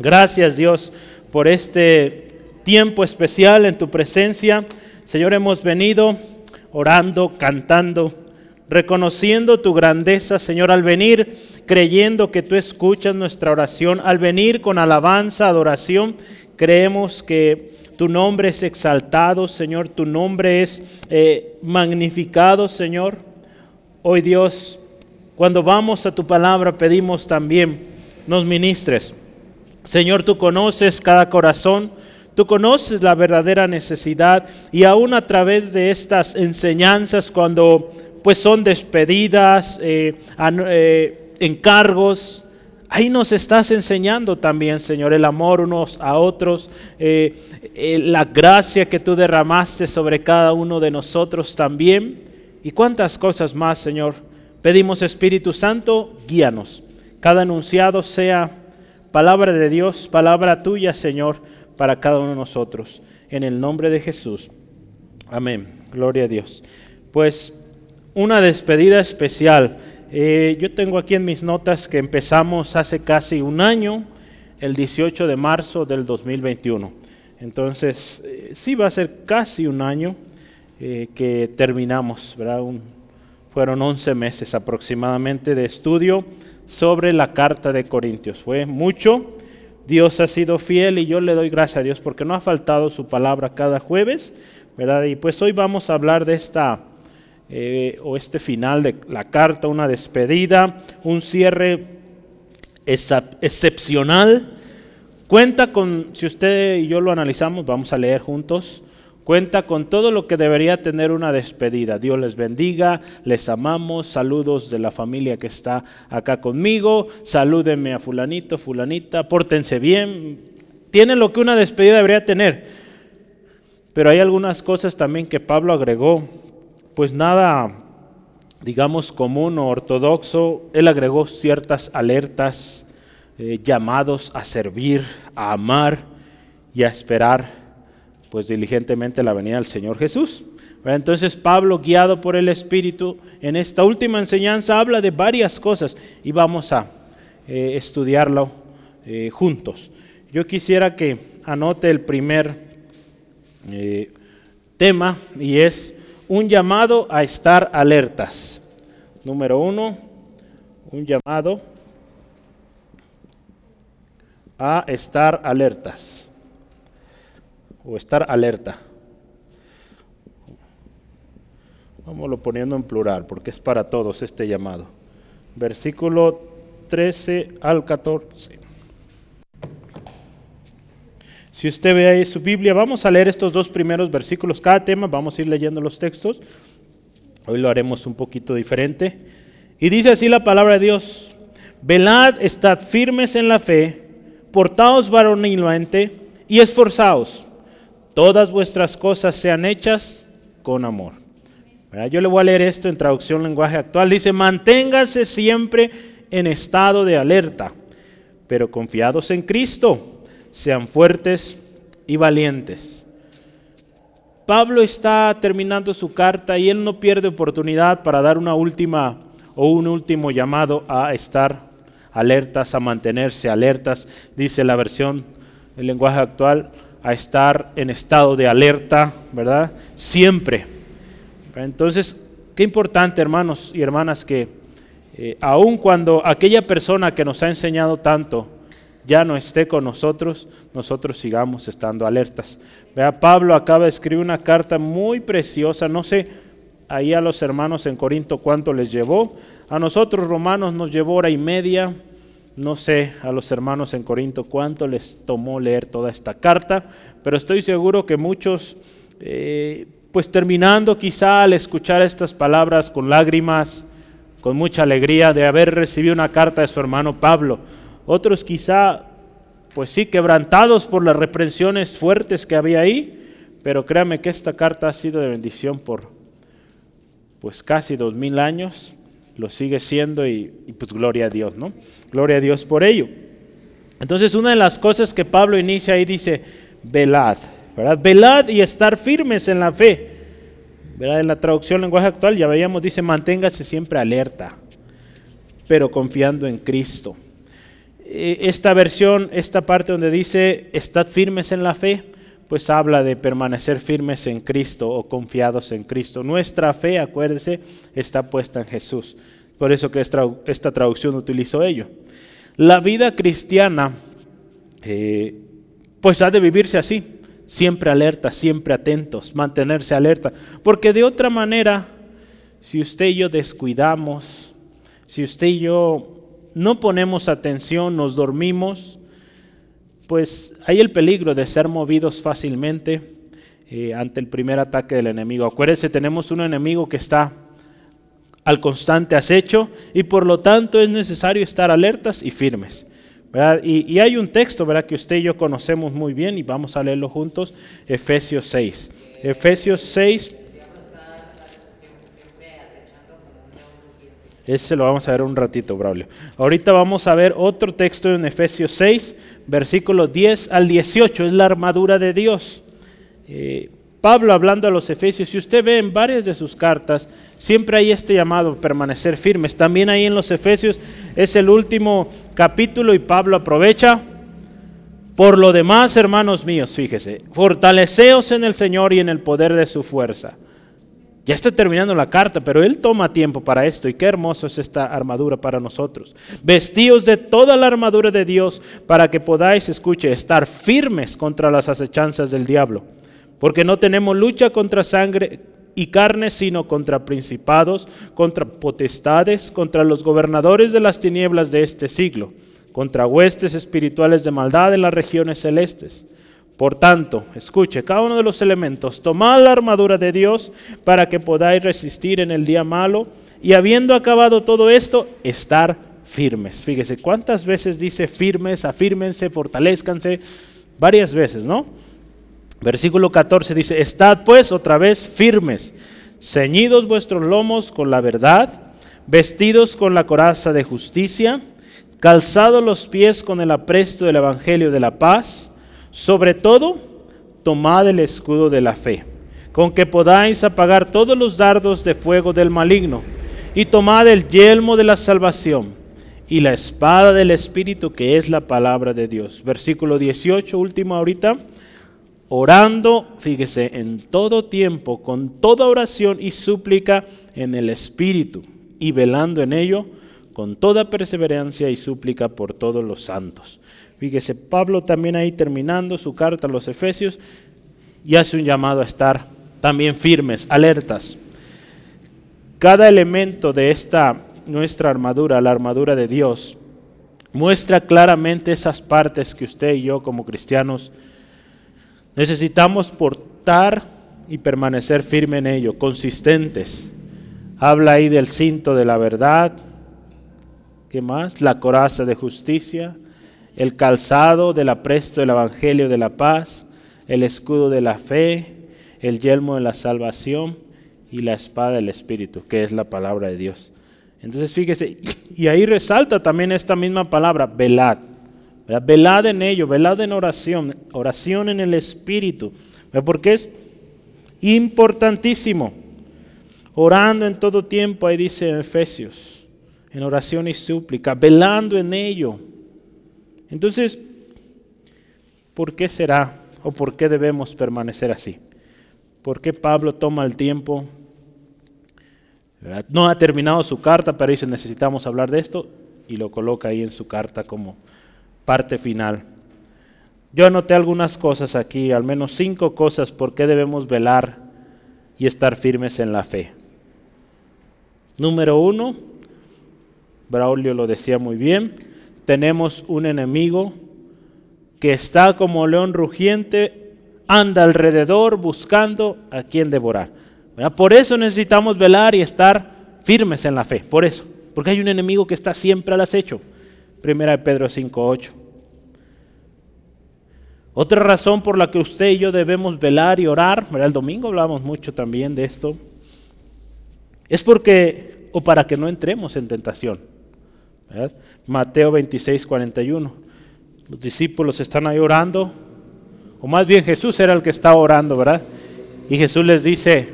Gracias Dios por este tiempo especial en tu presencia. Señor, hemos venido orando, cantando, reconociendo tu grandeza, Señor, al venir creyendo que tú escuchas nuestra oración, al venir con alabanza, adoración, creemos que tu nombre es exaltado, Señor, tu nombre es eh, magnificado, Señor. Hoy Dios, cuando vamos a tu palabra, pedimos también nos ministres. Señor, tú conoces cada corazón, tú conoces la verdadera necesidad y aún a través de estas enseñanzas, cuando pues son despedidas, eh, eh, encargos, ahí nos estás enseñando también, Señor, el amor unos a otros, eh, la gracia que tú derramaste sobre cada uno de nosotros también y cuántas cosas más, Señor. Pedimos Espíritu Santo, guíanos. Cada enunciado sea Palabra de Dios, palabra tuya, Señor, para cada uno de nosotros. En el nombre de Jesús. Amén. Gloria a Dios. Pues una despedida especial. Eh, yo tengo aquí en mis notas que empezamos hace casi un año, el 18 de marzo del 2021. Entonces, eh, sí va a ser casi un año eh, que terminamos, ¿verdad? fueron 11 meses aproximadamente de estudio sobre la carta de Corintios. Fue mucho. Dios ha sido fiel y yo le doy gracias a Dios porque no ha faltado su palabra cada jueves, ¿verdad? Y pues hoy vamos a hablar de esta, eh, o este final de la carta, una despedida, un cierre excepcional. Cuenta con, si usted y yo lo analizamos, vamos a leer juntos, Cuenta con todo lo que debería tener una despedida. Dios les bendiga, les amamos, saludos de la familia que está acá conmigo, salúdenme a fulanito, fulanita, pórtense bien. Tiene lo que una despedida debería tener. Pero hay algunas cosas también que Pablo agregó, pues nada, digamos, común o ortodoxo. Él agregó ciertas alertas, eh, llamados a servir, a amar y a esperar pues diligentemente la venida del Señor Jesús. Entonces Pablo, guiado por el Espíritu, en esta última enseñanza habla de varias cosas y vamos a eh, estudiarlo eh, juntos. Yo quisiera que anote el primer eh, tema y es un llamado a estar alertas. Número uno, un llamado a estar alertas o estar alerta. Vámonos poniendo en plural porque es para todos este llamado. Versículo 13 al 14. Si usted ve ahí su Biblia, vamos a leer estos dos primeros versículos. Cada tema vamos a ir leyendo los textos. Hoy lo haremos un poquito diferente. Y dice así la palabra de Dios. Velad, estad firmes en la fe, portaos varonilmente y esforzaos todas vuestras cosas sean hechas con amor. Yo le voy a leer esto en traducción lenguaje actual. Dice, manténgase siempre en estado de alerta, pero confiados en Cristo, sean fuertes y valientes. Pablo está terminando su carta y él no pierde oportunidad para dar una última o un último llamado a estar alertas, a mantenerse alertas, dice la versión, el lenguaje actual, a estar en estado de alerta, ¿verdad? Siempre. Entonces, qué importante, hermanos y hermanas, que eh, aun cuando aquella persona que nos ha enseñado tanto ya no esté con nosotros, nosotros sigamos estando alertas. Vea, Pablo acaba de escribir una carta muy preciosa, no sé ahí a los hermanos en Corinto cuánto les llevó, a nosotros romanos nos llevó hora y media, no sé a los hermanos en Corinto cuánto les tomó leer toda esta carta, pero estoy seguro que muchos, eh, pues terminando quizá al escuchar estas palabras con lágrimas, con mucha alegría de haber recibido una carta de su hermano Pablo, otros quizá, pues sí, quebrantados por las reprensiones fuertes que había ahí, pero créame que esta carta ha sido de bendición por pues casi dos mil años lo sigue siendo y, pues gloria a Dios, ¿no? Gloria a Dios por ello. Entonces una de las cosas que Pablo inicia ahí dice, velad, ¿verdad? Velad y estar firmes en la fe. ¿verdad? En la traducción lenguaje actual ya veíamos, dice, manténgase siempre alerta, pero confiando en Cristo. eh, esta versión, esta parte donde dice, estad firmes en la fe, pues habla de permanecer firmes en Cristo o confiados en Cristo. Nuestra fe, acuérdese, está puesta en Jesús. Por eso que esta, traducción utilizó ello. La vida cristiana, eh, pues ha de vivirse así, siempre alerta, siempre atentos, mantenerse alerta, porque de otra manera, si usted y yo descuidamos, si usted y yo no ponemos atención, nos dormimos, pues hay el peligro de ser movidos fácilmente eh, ante el primer ataque del enemigo. Acuérdense, tenemos un enemigo que está al constante acecho y por lo tanto es necesario estar alertas y firmes. Y, hay un texto que usted y yo conocemos muy bien y vamos a leerlo juntos, Efesios 6. Efesios 6, Ese lo vamos a ver un ratito, Braulio. Ahorita vamos a ver otro texto en Efesios 6, versículos 10 al 18. Es la armadura de Dios. Eh, Pablo hablando a los Efesios, si usted ve en varias de sus cartas, siempre hay este llamado a permanecer firmes. También ahí en los Efesios es el último capítulo y Pablo aprovecha. Por lo demás, hermanos míos, fíjese, fortaleceos en el Señor y en el poder de su fuerza ya está terminando la carta, pero Él toma tiempo para esto y qué hermoso es esta armadura para nosotros. Vestíos de toda la armadura de Dios para que podáis, escuche, estar firmes contra las acechanzas del diablo. Porque no tenemos lucha contra sangre y carne, sino contra principados, contra potestades, contra los gobernadores de las tinieblas de este siglo, contra huestes espirituales de maldad en las regiones celestes. Por tanto, escuche, cada uno de los elementos, tomad la armadura de Dios para que podáis resistir en el día malo y habiendo acabado todo esto, estar firmes. Fíjese, ¿cuántas veces dice firmes, afírmense, fortalezcanse? Varias veces, ¿no? Versículo 14 dice, estad pues otra vez firmes, ceñidos vuestros lomos con la verdad, vestidos con la coraza de justicia, calzados los pies con el apresto del Evangelio de la paz, sobre todo, tomad el escudo de la fe, con que podáis apagar todos los dardos de fuego del maligno, y tomad el yelmo de la salvación y la espada del Espíritu, que es la palabra de Dios. Versículo 18, último ahorita. Orando, fíjese, en todo tiempo, con toda oración y súplica en el Espíritu, y velando en ello con toda perseverancia y súplica por todos los santos. Fíjese, Pablo también ahí terminando su carta a los Efesios y hace un llamado a estar también firmes, alertas. Cada elemento de esta nuestra armadura, la armadura de Dios, muestra claramente esas partes que usted y yo como cristianos necesitamos portar y permanecer firme en ello, consistentes. Habla ahí del cinto de la verdad, ¿qué más? La coraza de justicia, el calzado del apresto del Evangelio de la paz, el escudo de la fe, el yelmo de la salvación y la espada del Espíritu, que es la palabra de Dios. Entonces fíjese, y ahí resalta también esta misma palabra, velad. Velad en ello, velad en oración, oración en el Espíritu, porque es importantísimo. Orando en todo tiempo, ahí dice en Efesios, en oración y súplica, velando en ello. Entonces, ¿por qué será o por qué debemos permanecer así? ¿Por qué Pablo toma el tiempo? No ha terminado su carta, pero dice necesitamos hablar de esto y lo coloca ahí en su carta como parte final. Yo anoté algunas cosas aquí, al menos cinco cosas por qué debemos velar y estar firmes en la fe. Número uno, Braulio lo decía muy bien, tenemos un enemigo que está como león rugiente, anda alrededor buscando a quien devorar. Por eso necesitamos velar y estar firmes en la fe, por eso, porque hay un enemigo que está siempre al acecho. Primera de Pedro 5.8. Otra razón por la que usted y yo debemos velar y orar, el domingo hablamos mucho también de esto, es porque, o para que no entremos en tentación. Mateo 26, 41. Los discípulos están ahí orando, o más bien Jesús era el que estaba orando, ¿verdad? Y Jesús les dice,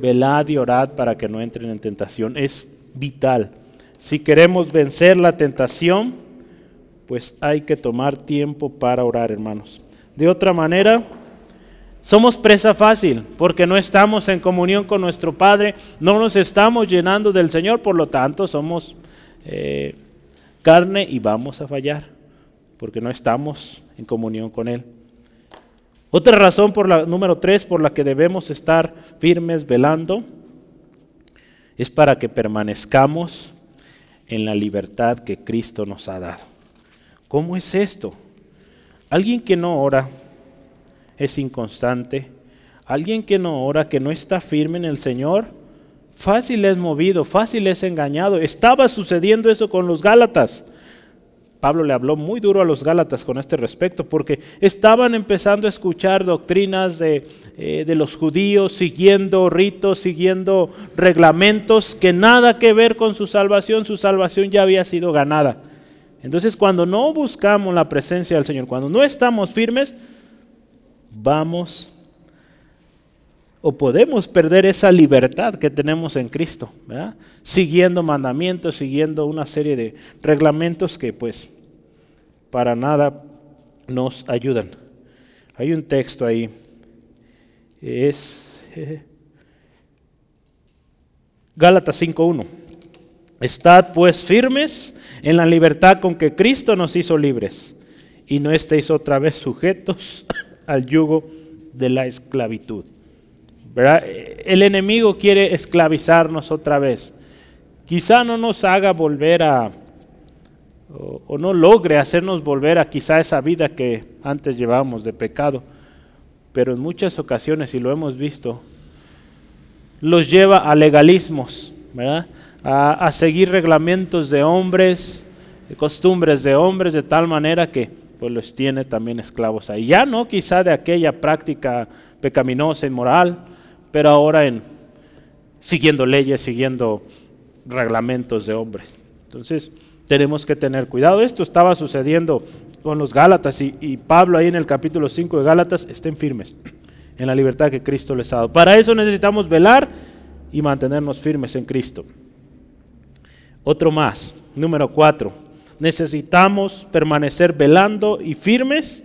velad y orad para que no entren en tentación. Es vital. Si queremos vencer la tentación, pues hay que tomar tiempo para orar, hermanos. De otra manera, somos presa fácil porque no estamos en comunión con nuestro Padre, no nos estamos llenando del Señor, por lo tanto somos eh, carne y vamos a fallar porque no estamos en comunión con Él. Otra razón por la número tres por la que debemos estar firmes velando es para que permanezcamos en la libertad que Cristo nos ha dado. ¿Cómo es esto? Alguien que no ora es inconstante. Alguien que no ora, que no está firme en el Señor, fácil es movido, fácil es engañado. Estaba sucediendo eso con los Gálatas. Pablo le habló muy duro a los Gálatas con este respecto, porque estaban empezando a escuchar doctrinas de, eh, de, los judíos, siguiendo ritos, siguiendo reglamentos que nada que ver con su salvación, su salvación ya había sido ganada. Entonces cuando no buscamos la presencia del Señor, cuando no estamos firmes, vamos o podemos perder esa libertad que tenemos en Cristo, siguiendo mandamientos, siguiendo una serie de reglamentos que pues para nada nos ayudan. Hay un texto ahí, es eh, Gálatas 5.1. Estad pues firmes en la libertad con que Cristo nos hizo libres y no estéis otra vez sujetos al yugo de la esclavitud. El enemigo quiere esclavizarnos otra vez. Quizá no nos haga volver a, o, no logre hacernos volver a quizá esa vida que antes llevábamos de pecado, pero en muchas ocasiones, y lo hemos visto, los lleva a legalismos, A, a seguir reglamentos de hombres, costumbres de hombres, de tal manera que pues los tiene también esclavos ahí. Ya no quizá de aquella práctica pecaminosa, inmoral, pero ahora en siguiendo leyes, siguiendo reglamentos de hombres. Entonces, tenemos que tener cuidado. Esto estaba sucediendo con los Gálatas y, y, Pablo ahí en el capítulo 5 de Gálatas, estén firmes en la libertad que Cristo les ha dado. Para eso necesitamos velar y mantenernos firmes en Cristo. Otro más, número 4 necesitamos permanecer velando y firmes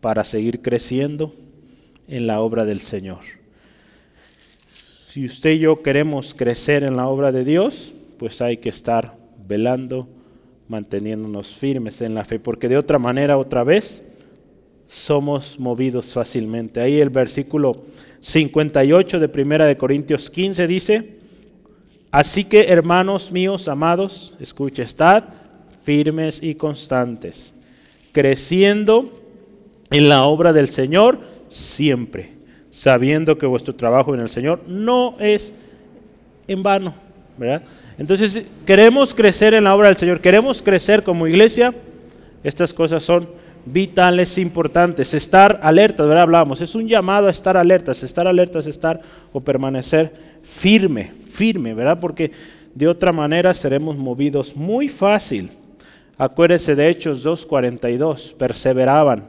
para seguir creciendo en la obra del Señor. Si usted y yo queremos crecer en la obra de Dios, pues hay que estar velando, manteniéndonos firmes en la fe, porque de otra manera, otra vez, somos movidos fácilmente. Ahí el versículo 58 de Primera de Corintios 15 dice, Así que, hermanos míos amados, escucha, estad firmes y constantes, creciendo en la obra del Señor siempre, sabiendo que vuestro trabajo en el Señor no es en vano, ¿verdad? Entonces, queremos crecer en la obra del Señor, queremos crecer como iglesia, estas cosas son vitales, importantes, estar alertas, ¿verdad? Hablamos, es un llamado a estar alertas, estar alertas, estar o permanecer firme, firme, ¿verdad? Porque de otra manera seremos movidos muy fácil. Acuérdese de Hechos 2.42, perseveraban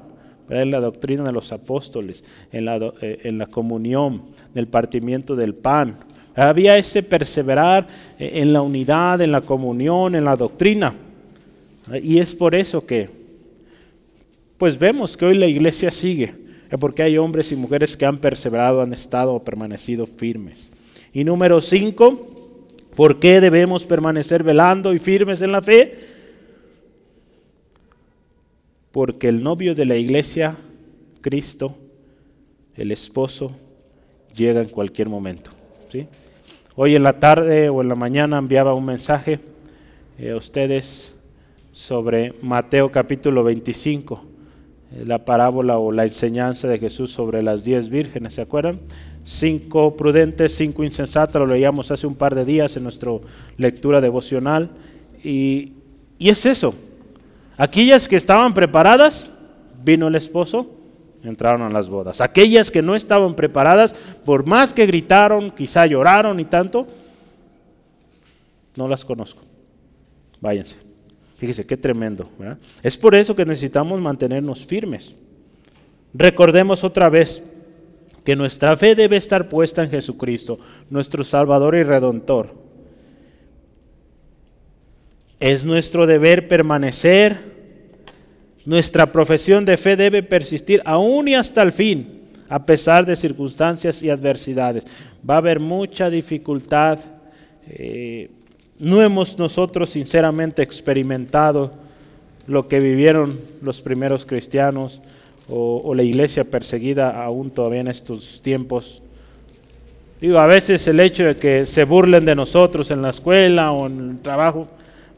en la doctrina de los apóstoles, en la, eh, en la comunión, en el partimiento del pan. Había ese perseverar eh, en la unidad, en la comunión, en la doctrina. Y es por eso que, pues vemos que hoy la iglesia sigue, porque hay hombres y mujeres que han perseverado, han estado o permanecido firmes. Y número cinco, ¿por qué debemos permanecer velando y firmes en la fe? Porque el novio de la iglesia, Cristo, el esposo, llega en cualquier momento. ¿sí? Hoy en la tarde o en la mañana enviaba un mensaje eh, a ustedes sobre Mateo capítulo 25, eh, la parábola o la enseñanza de Jesús sobre las diez vírgenes, ¿se acuerdan? cinco prudentes, cinco insensatas, lo leíamos hace un par de días en nuestra lectura devocional. Y, y es eso. Aquellas que estaban preparadas, vino el esposo, entraron a las bodas. Aquellas que no estaban preparadas, por más que gritaron, quizá lloraron y tanto, no las conozco. Váyanse. Fíjese qué tremendo. Es por eso que necesitamos mantenernos firmes. Recordemos otra vez, que nuestra fe debe estar puesta en Jesucristo, nuestro Salvador y Redentor. Es nuestro deber permanecer. Nuestra profesión de fe debe persistir aún y hasta el fin, a pesar de circunstancias y adversidades. Va a haber mucha dificultad. Eh, no hemos nosotros sinceramente experimentado lo que vivieron los primeros cristianos o, la iglesia perseguida aún todavía en estos tiempos. Digo, a veces el hecho de que se burlen de nosotros en la escuela o en el trabajo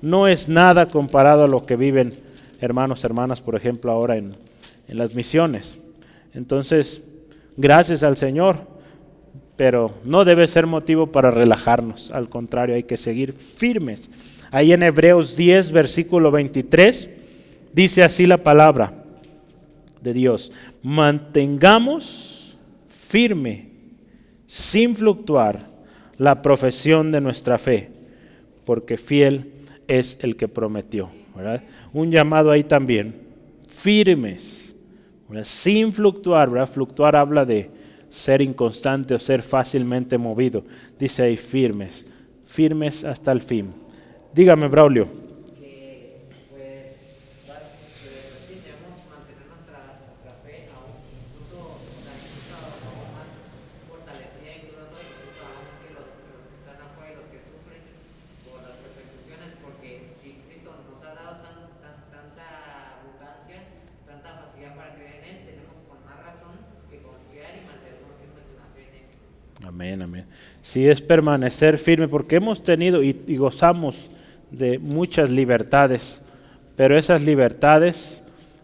no es nada comparado a lo que viven hermanos, hermanas, por ejemplo, ahora en, en las misiones. Entonces, gracias al Señor, pero no debe ser motivo para relajarnos, al contrario, hay que seguir firmes. Ahí en Hebreos 10, versículo 23, dice así la palabra de Dios, mantengamos firme sin fluctuar la profesión de nuestra fe, porque fiel es el que prometió. Un llamado ahí también, firmes, sin fluctuar. ¿verdad? Fluctuar habla de ser inconstante o ser fácilmente movido. Dice ahí firmes, firmes hasta el fin. Dígame, Braulio. Amén, amén. Sí, es permanecer firme, porque hemos tenido y, gozamos de muchas libertades, pero esas libertades,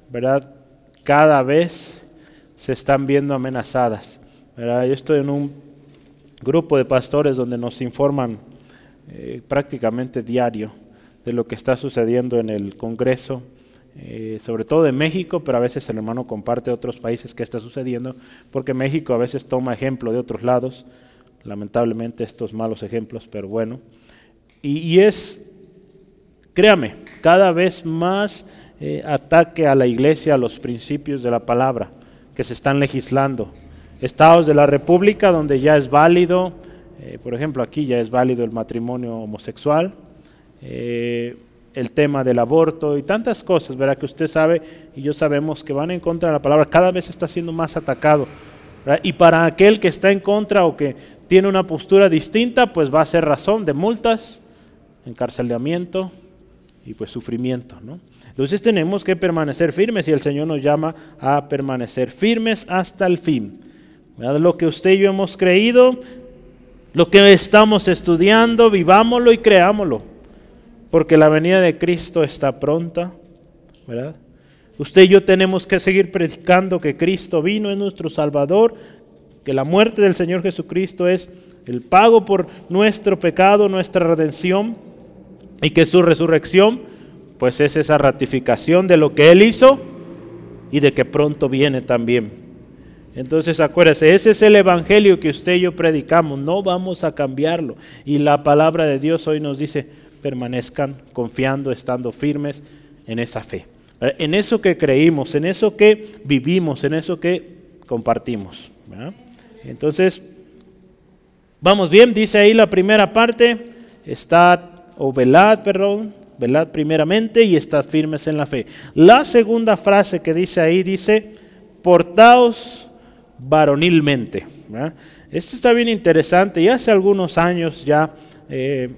¿verdad? Cada vez se están viendo amenazadas. Yo estoy en un grupo de pastores donde nos informan eh, prácticamente diario de lo que está sucediendo en el Congreso, eh, sobre todo de México, pero a veces el hermano comparte otros países que está sucediendo, porque México a veces toma ejemplo de otros lados, lamentablemente estos malos ejemplos, pero bueno. Y, es, créame, cada vez más eh, ataque a la iglesia, a los principios de la palabra que se están legislando. Estados de la República donde ya es válido, eh, por ejemplo aquí ya es válido el matrimonio homosexual el tema del aborto y tantas cosas, ¿verdad? Que usted sabe y yo sabemos que van en contra de la palabra, cada vez está siendo más atacado. Y para aquel que está en contra o que tiene una postura distinta, pues va a ser razón de multas, encarcelamiento y pues sufrimiento, ¿no? Entonces tenemos que permanecer firmes y el Señor nos llama a permanecer firmes hasta el fin. Lo que usted y yo hemos creído, lo que estamos estudiando, vivámoslo y creámoslo porque la venida de Cristo está pronta, ¿verdad? Usted y yo tenemos que seguir predicando que Cristo vino, es nuestro Salvador, que la muerte del Señor Jesucristo es el pago por nuestro pecado, nuestra redención, y que su resurrección, pues es esa ratificación de lo que Él hizo y de que pronto viene también. Entonces acuérdese, ese es el Evangelio que usted y yo predicamos, no vamos a cambiarlo. Y la palabra de Dios hoy nos dice, permanezcan confiando, estando firmes en esa fe. En eso que creímos, en eso que vivimos, en eso que compartimos. Entonces, vamos bien, dice ahí la primera parte, estad o velad, perdón, velad primeramente y estad firmes en la fe. La segunda frase que dice ahí dice, portaos varonilmente. Esto está bien interesante y hace algunos años ya eh,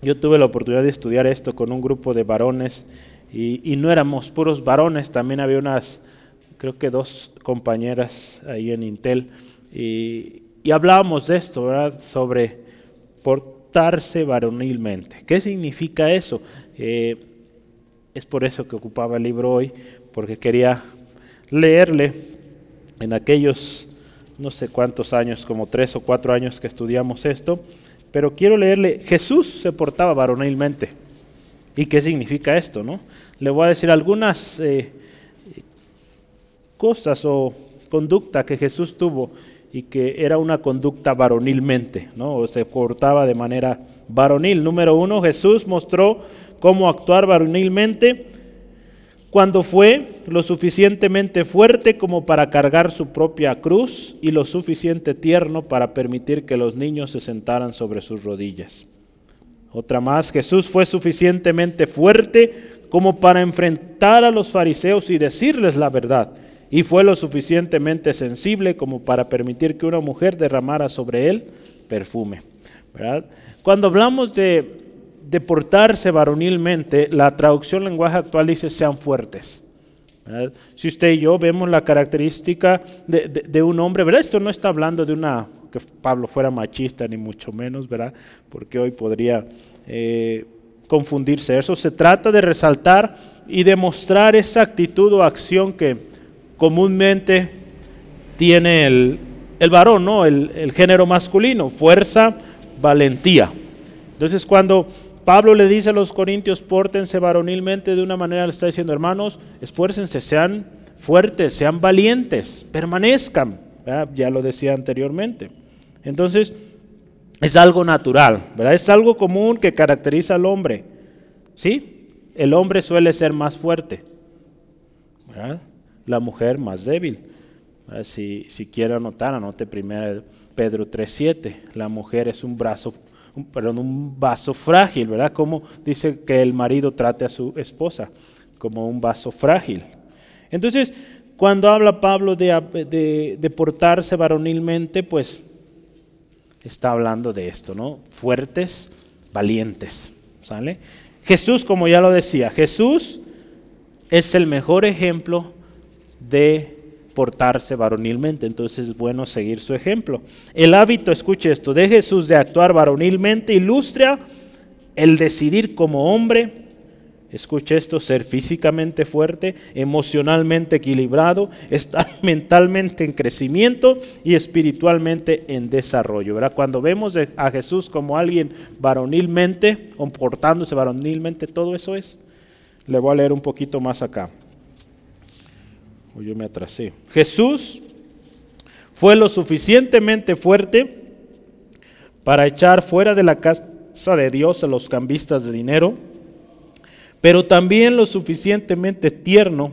yo tuve la oportunidad de estudiar esto con un grupo de varones y, no éramos puros varones, también había unas, creo que dos compañeras ahí en Intel y, hablábamos de esto, ¿verdad? Sobre portarse varonilmente. ¿Qué significa eso? Eh, es por eso que ocupaba el libro hoy, porque quería leerle en aquellos no sé cuántos años, como tres o cuatro años que estudiamos esto, pero quiero leerle, Jesús se portaba varonilmente. ¿Y qué significa esto? No? Le voy a decir algunas eh, cosas o conducta que Jesús tuvo y que era una conducta varonilmente, ¿no? se portaba de manera varonil. Número uno, Jesús mostró cómo actuar varonilmente cuando fue lo suficientemente fuerte como para cargar su propia cruz y lo suficiente tierno para permitir que los niños se sentaran sobre sus rodillas. Otra más, Jesús fue suficientemente fuerte como para enfrentar a los fariseos y decirles la verdad. Y fue lo suficientemente sensible como para permitir que una mujer derramara sobre él perfume. Cuando hablamos de, de, portarse varonilmente, la traducción lenguaje actual dice sean fuertes. Si usted y yo vemos la característica de, un hombre. Esto no está hablando de una que Pablo fuera machista, ni mucho menos. Porque hoy podría eh, confundirse. Eso se trata de resaltar y demostrar esa actitud o acción que comúnmente tiene el, el varón, ¿no? El, el género masculino, fuerza, valentía. Entonces cuando Pablo le dice a los corintios, pórtense varonilmente de una manera, le está diciendo, hermanos, esfuércense, sean fuertes, sean valientes, permanezcan. Ya lo decía anteriormente. Entonces, es algo natural, ¿verdad? Es algo común que caracteriza al hombre. ¿Sí? El hombre suele ser más fuerte, ¿verdad? La mujer más débil. Si, si quiere anotar, anote primero Pedro 3.7. La mujer es un brazo, un, perdón, un vaso frágil, ¿verdad? Como dice que el marido trate a su esposa, como un vaso frágil. Entonces, cuando habla Pablo de, de portarse varonilmente, pues está hablando de esto, ¿no? Fuertes, valientes, ¿sale? Jesús, como ya lo decía, Jesús es el mejor ejemplo de portarse varonilmente, entonces es bueno seguir su ejemplo. El hábito, escuche esto, de Jesús de actuar varonilmente ilustra el decidir como hombre Escuche esto, ser físicamente fuerte, emocionalmente equilibrado, estar mentalmente en crecimiento y espiritualmente en desarrollo. ¿verdad? Cuando vemos a Jesús como alguien varonilmente, comportándose varonilmente, todo eso es. Le voy a leer un poquito más acá. Yo me atrasé. Jesús fue lo suficientemente fuerte para echar fuera de la casa de Dios a los cambistas de dinero pero también lo suficientemente tierno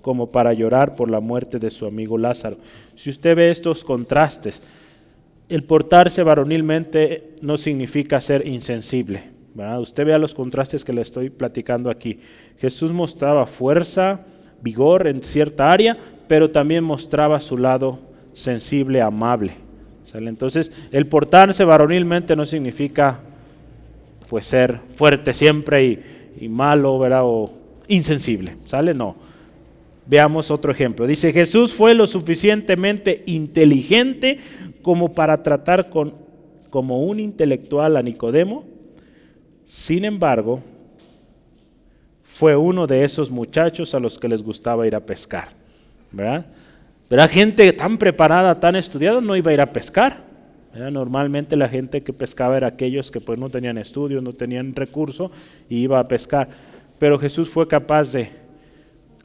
como para llorar por la muerte de su amigo Lázaro. Si usted ve estos contrastes, el portarse varonilmente no significa ser insensible. Usted vea los contrastes que le estoy platicando aquí. Jesús mostraba fuerza, vigor en cierta área, pero también mostraba su lado sensible, amable. Entonces, el portarse varonilmente no significa pues ser fuerte siempre y, y malo, ¿verdad? O insensible, ¿sale? No. Veamos otro ejemplo. Dice, Jesús fue lo suficientemente inteligente como para tratar con, como un intelectual a Nicodemo. Sin embargo, fue uno de esos muchachos a los que les gustaba ir a pescar. ¿Verdad? ¿Verdad? Gente tan preparada, tan estudiada, no iba a ir a pescar. Normalmente la gente que pescaba era aquellos que pues no tenían estudios, no tenían recurso y iba a pescar. Pero Jesús fue capaz de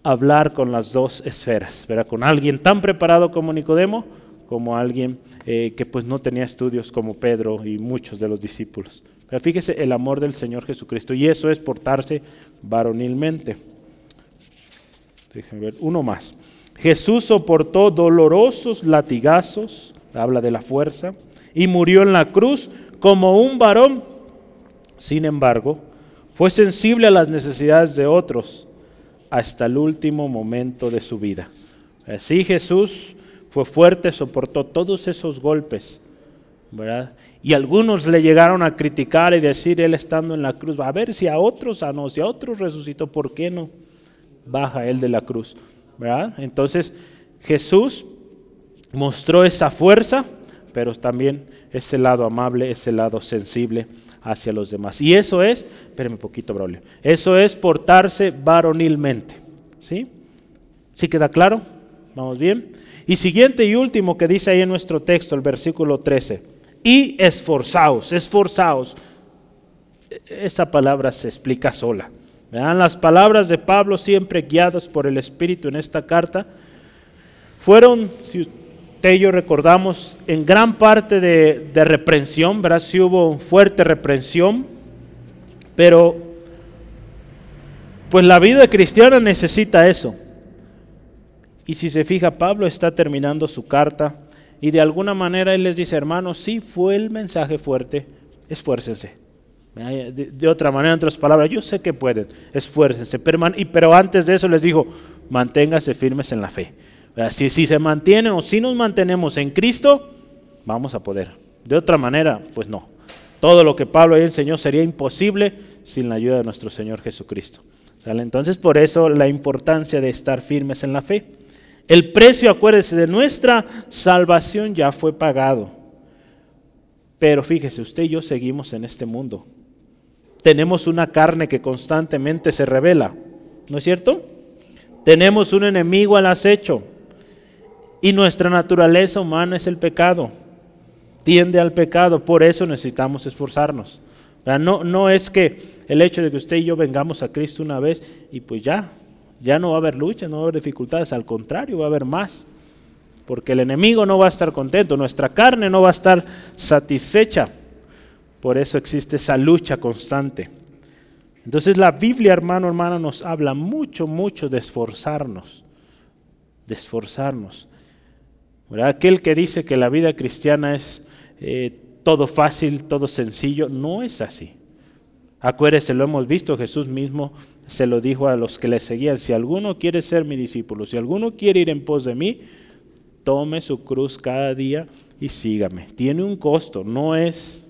hablar con las dos esferas, ¿verdad? con alguien tan preparado como Nicodemo, como alguien eh, que pues no tenía estudios como Pedro y muchos de los discípulos. Pero fíjese el amor del Señor Jesucristo y eso es portarse varonilmente. Déjenme ver, uno más. Jesús soportó dolorosos latigazos, habla de la fuerza, y murió en la cruz como un varón. Sin embargo, fue sensible a las necesidades de otros hasta el último momento de su vida. Así Jesús fue fuerte, soportó todos esos golpes, Y algunos le llegaron a criticar y decir, él estando en la cruz, a ver si a otros, a no, si a otros resucitó, ¿por qué no baja él de la cruz? Entonces Jesús mostró esa fuerza, pero también ese lado amable, ese lado sensible hacia los demás. Y eso es, espérenme un poquito, Braulio, eso es portarse varonilmente. ¿Sí? ¿Sí queda claro? ¿Vamos bien? Y siguiente y último que dice ahí en nuestro texto, el versículo 13. Y esforzaos, esforzaos. Esa palabra se explica sola. Las palabras de Pablo, siempre guiadas por el Espíritu en esta carta, fueron, si yo recordamos en gran parte de, reprensión, ¿verdad? Sí hubo fuerte reprensión, pero pues la vida cristiana necesita eso. Y si se fija, Pablo está terminando su carta y de alguna manera él les dice, hermanos, sí fue el mensaje fuerte, esfuércense, De, otra manera, en otras palabras, yo sé que pueden, esfuércense. Y, pero antes de eso les dijo, manténgase firmes en la fe. Si, si se mantienen o si nos mantenemos en Cristo, vamos a poder. De otra manera, pues no. Todo lo que Pablo ahí enseñó sería imposible sin la ayuda de nuestro Señor Jesucristo. Entonces, por eso la importancia de estar firmes en la fe. El precio, acuérdese, de nuestra salvación ya fue pagado. Pero fíjese, usted y yo seguimos en este mundo tenemos una carne que constantemente se revela, ¿no es cierto? Tenemos un enemigo al acecho y nuestra naturaleza humana es el pecado, tiende al pecado, por eso necesitamos esforzarnos. No, no es que el hecho de que usted y yo vengamos a Cristo una vez y pues ya, ya no va a haber lucha, no va a haber dificultades, al contrario, va a haber más. Porque el enemigo no va a estar contento, nuestra carne no va a estar satisfecha. Por eso existe esa lucha constante. Entonces la Biblia, hermano, hermana, nos habla mucho, mucho de esforzarnos, de esforzarnos. Aquel que dice que la vida cristiana es eh, todo fácil, todo sencillo, no es así. Acuérdese, lo hemos visto, Jesús mismo se lo dijo a los que le seguían, si alguno quiere ser mi discípulo, si alguno quiere ir en pos de mí, tome su cruz cada día y sígame. Tiene un costo, no es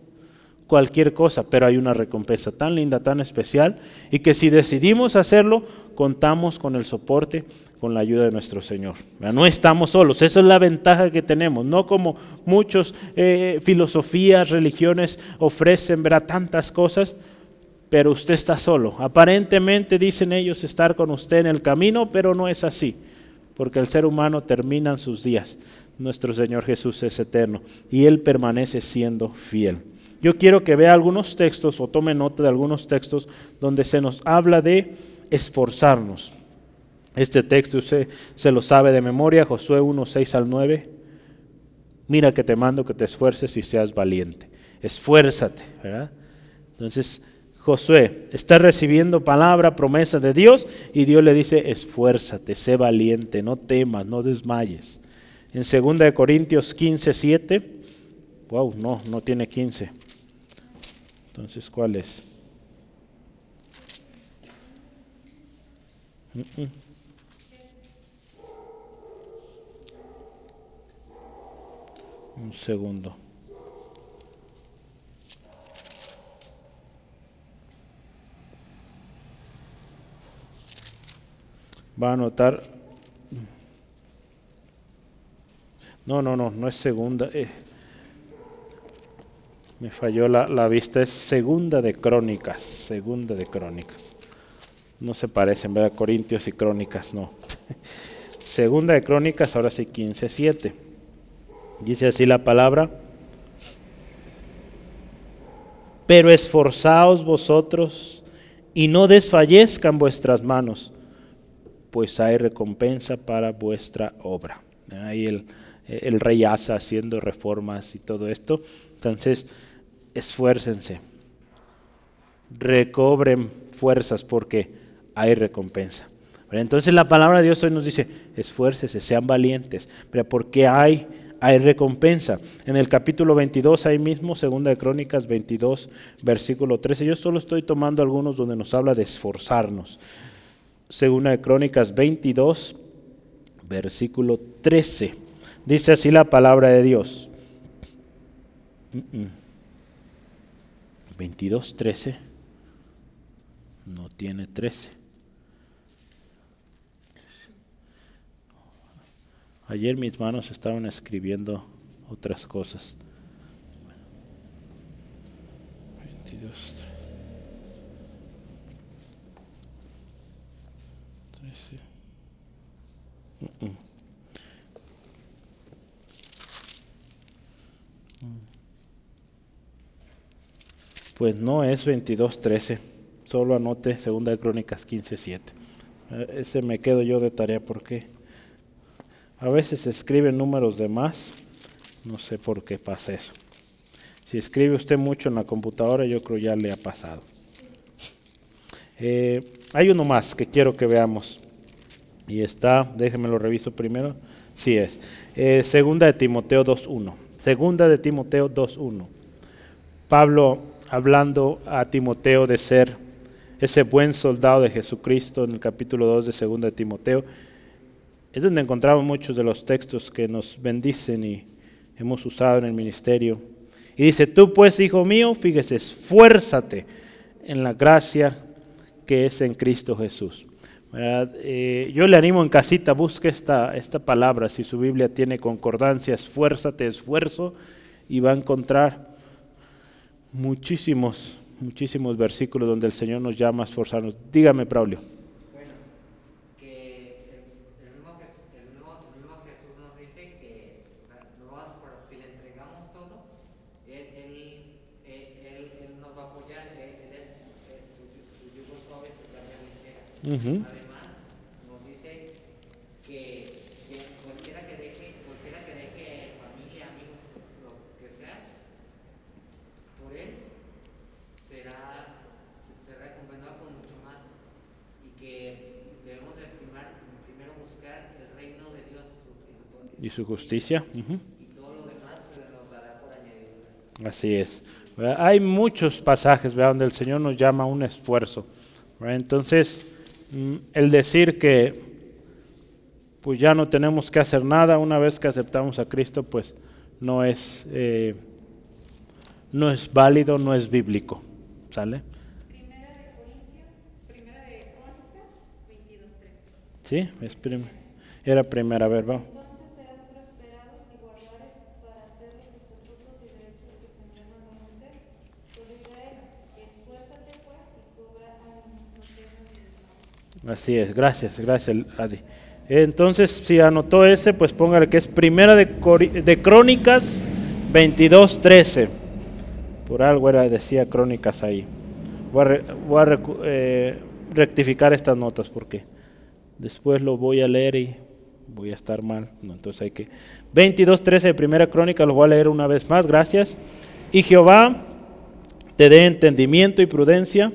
cualquier cosa, pero hay una recompensa tan linda, tan especial, y que si decidimos hacerlo, contamos con el soporte, con la ayuda de nuestro Señor. No estamos solos, esa es la ventaja que tenemos, no como muchos eh, filosofías, religiones ofrecen ¿verdad? tantas cosas, pero usted está solo. Aparentemente dicen ellos estar con usted en el camino, pero no es así, porque el ser humano termina sus días. Nuestro Señor Jesús es eterno y Él permanece siendo fiel. Yo quiero que vea algunos textos o tome nota de algunos textos donde se nos habla de esforzarnos. Este texto usted se lo sabe de memoria, Josué 1, 6 al 9. Mira que te mando que te esfuerces y seas valiente. Esfuérzate, ¿verdad? Entonces, Josué está recibiendo palabra, promesa de Dios y Dios le dice, esfuérzate, sé valiente, no temas, no desmayes. En 2 Corintios 15, 7, wow, no, no tiene 15. Entonces, ¿cuál es? Un segundo. Va a anotar. No, no, no, no es segunda. Eh. Me falló la, vista, es segunda de crónicas, segunda de crónicas. No se parecen, ¿verdad? Corintios y crónicas, no. segunda de crónicas, ahora sí, 15.7. Dice así la palabra. Pero esforzaos vosotros y no desfallezcan vuestras manos, pues hay recompensa para vuestra obra. Ahí el, el rey Asa haciendo reformas y todo esto. Entonces, esfuércense, recobren fuerzas porque hay recompensa. Entonces la palabra de Dios hoy nos dice, esfuércese, sean valientes, pero porque hay, hay recompensa. En el capítulo 22, ahí mismo, segunda de Crónicas 22, versículo 13, yo solo estoy tomando algunos donde nos habla de esforzarnos. Segunda de Crónicas 22, versículo 13. Dice así la palabra de Dios. 22, 13. No tiene 13. Ayer mis manos estaban escribiendo otras cosas. 22, 13. Pues no es 22.13, solo anote 2 de Crónicas 15.7. Eh, ese me quedo yo de tarea porque a veces se escriben números de más, no sé por qué pasa eso. Si escribe usted mucho en la computadora, yo creo ya le ha pasado. Eh, hay uno más que quiero que veamos. Y está, déjenme lo reviso primero. Sí es. Eh, segunda de Timoteo 2.1. Segunda de Timoteo 2.1. Pablo hablando a Timoteo de ser ese buen soldado de Jesucristo en el capítulo 2 de 2 de Timoteo. Es donde encontramos muchos de los textos que nos bendicen y hemos usado en el ministerio. Y dice, tú pues, hijo mío, fíjese, esfuérzate en la gracia que es en Cristo Jesús. Eh, yo le animo en casita, busque esta, esta palabra, si su Biblia tiene concordancia, esfuérzate, esfuerzo, y va a encontrar muchísimos, muchísimos versículos donde el Señor nos llama a esforzarnos. Dígame, Braulio. Bueno, que el mismo, Jesús nos dice que si le entregamos todo, Él, él, él, él nos va a apoyar, Él, es su, su yugo suave, su carga ligera. Uh y su justicia. Así es. Hay muchos pasajes donde el Señor nos llama a un esfuerzo. Entonces, mm, el decir que pues ya no tenemos que hacer nada una vez que aceptamos a Cristo, pues no es, eh, no es válido, no es bíblico. ¿Sale? Primera de Corintios, primera de Crónicas, 22.3. Sí, es era primera, a ver, vamos. Así es, gracias, gracias, Adi. Entonces, si anotó ese, pues póngale que es primera de, Crónicas 22.13. Por algo era, decía Crónicas ahí. Voy a, eh, rectificar estas notas porque después lo voy a leer y voy a estar mal. No, entonces hay que... 22.13 de primera Crónica, lo voy a leer una vez más, gracias. Y Jehová te dé entendimiento y prudencia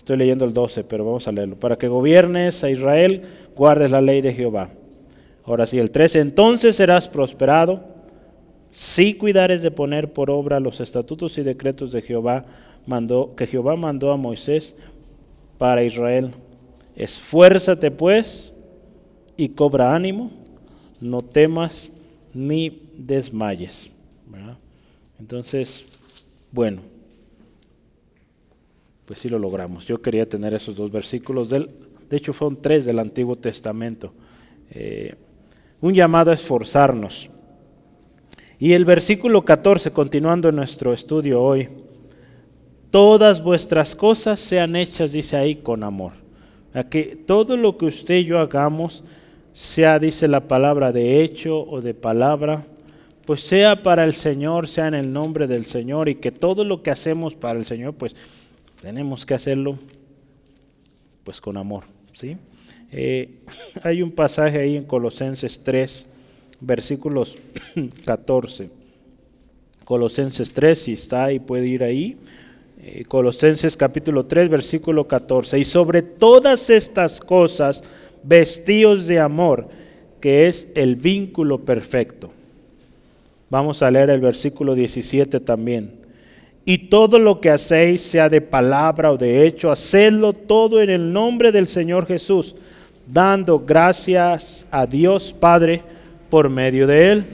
Estoy leyendo el 12, pero vamos a leerlo. Para que gobiernes a Israel, guardes la ley de Jehová. Ahora sí, el 13. Entonces serás prosperado si cuidares de poner por obra los estatutos y decretos de Jehová mandó, que Jehová mandó a Moisés para Israel. Esfuérzate pues y cobra ánimo, no temas ni desmayes. Entonces, bueno pues sí lo logramos. Yo quería tener esos dos versículos, del, de hecho fueron tres del Antiguo Testamento. Eh, un llamado a esforzarnos. Y el versículo 14, continuando nuestro estudio hoy, todas vuestras cosas sean hechas, dice ahí, con amor. A que todo lo que usted y yo hagamos, sea, dice la palabra, de hecho o de palabra, pues sea para el Señor, sea en el nombre del Señor, y que todo lo que hacemos para el Señor, pues tenemos que hacerlo pues con amor. ¿sí? Eh, hay un pasaje ahí en Colosenses 3, versículos 14. Colosenses 3, si está ahí, puede ir ahí. Eh, Colosenses capítulo 3, versículo 14. Y sobre todas estas cosas, vestidos de amor, que es el vínculo perfecto. Vamos a leer el versículo 17 también. Y todo lo que hacéis, sea de palabra o de hecho, hacedlo todo en el nombre del Señor Jesús, dando gracias a Dios Padre por medio de Él.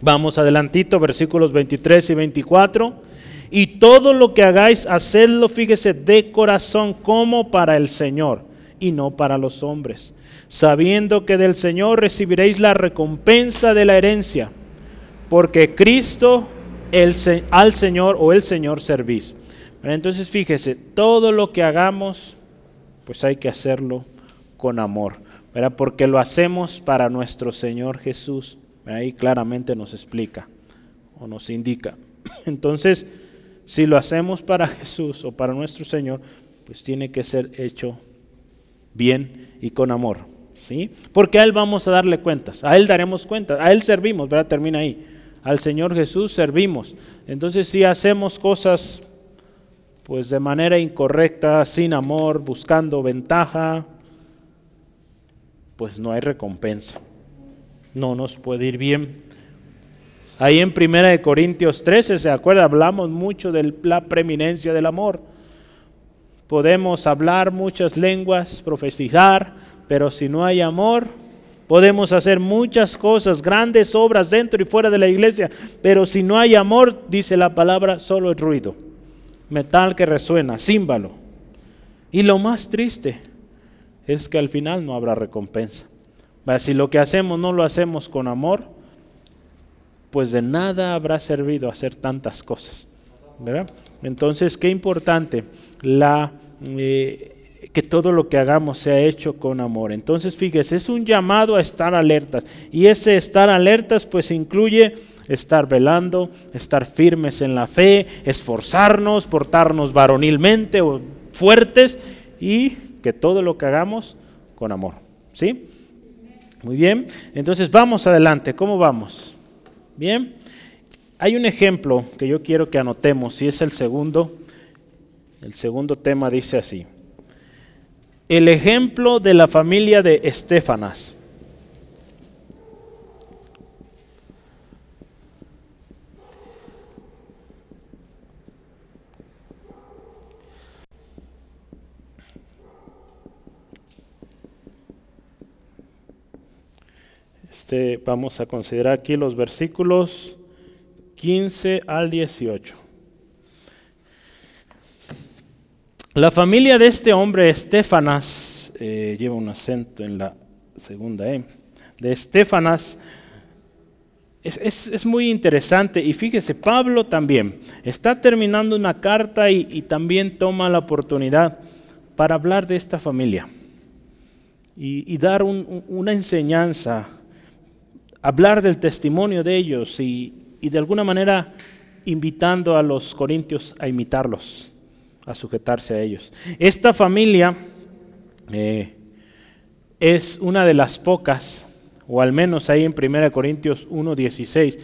Vamos adelantito, versículos 23 y 24. Y todo lo que hagáis, hacedlo, fíjese, de corazón como para el Señor y no para los hombres, sabiendo que del Señor recibiréis la recompensa de la herencia, porque Cristo el, al Señor o el Señor servís. Entonces fíjese, todo lo que hagamos, pues hay que hacerlo con amor, ¿verdad? porque lo hacemos para nuestro Señor Jesús. Ahí claramente nos explica o nos indica. Entonces, si lo hacemos para Jesús o para nuestro Señor, pues tiene que ser hecho bien y con amor. ¿sí? Porque a Él vamos a darle cuentas, a Él daremos cuentas, a Él servimos, ¿verdad? Termina ahí al Señor Jesús servimos. Entonces si hacemos cosas pues de manera incorrecta, sin amor, buscando ventaja, pues no hay recompensa. No nos puede ir bien. Ahí en 1 Corintios 13, ¿se acuerda? Hablamos mucho de la preeminencia del amor. Podemos hablar muchas lenguas, profetizar, pero si no hay amor, podemos hacer muchas cosas, grandes obras dentro y fuera de la iglesia, pero si no hay amor, dice la palabra, solo es ruido. Metal que resuena, címbalo. Y lo más triste es que al final no habrá recompensa. Si lo que hacemos no lo hacemos con amor, pues de nada habrá servido hacer tantas cosas. ¿verdad? Entonces, qué importante la, eh, que todo lo que hagamos sea hecho con amor. Entonces, fíjese, es un llamado a estar alertas. Y ese estar alertas, pues incluye estar velando, estar firmes en la fe, esforzarnos, portarnos varonilmente o fuertes y que todo lo que hagamos con amor. ¿Sí? Muy bien. Entonces, vamos adelante. ¿Cómo vamos? Bien, hay un ejemplo que yo quiero que anotemos y es el segundo. El segundo tema dice así. El ejemplo de la familia de Estefanas. Este, vamos a considerar aquí los versículos 15 al 18. La familia de este hombre, Estefanas, eh, lleva un acento en la segunda E, de Estefanas, es, muy interesante y fíjese, Pablo también está terminando una carta y, también toma la oportunidad para hablar de esta familia y, dar una enseñanza hablar del testimonio de ellos y, de alguna manera invitando a los corintios a imitarlos, a sujetarse a ellos. Esta familia eh, es una de las pocas, o al menos ahí en 1 Corintios 1.16,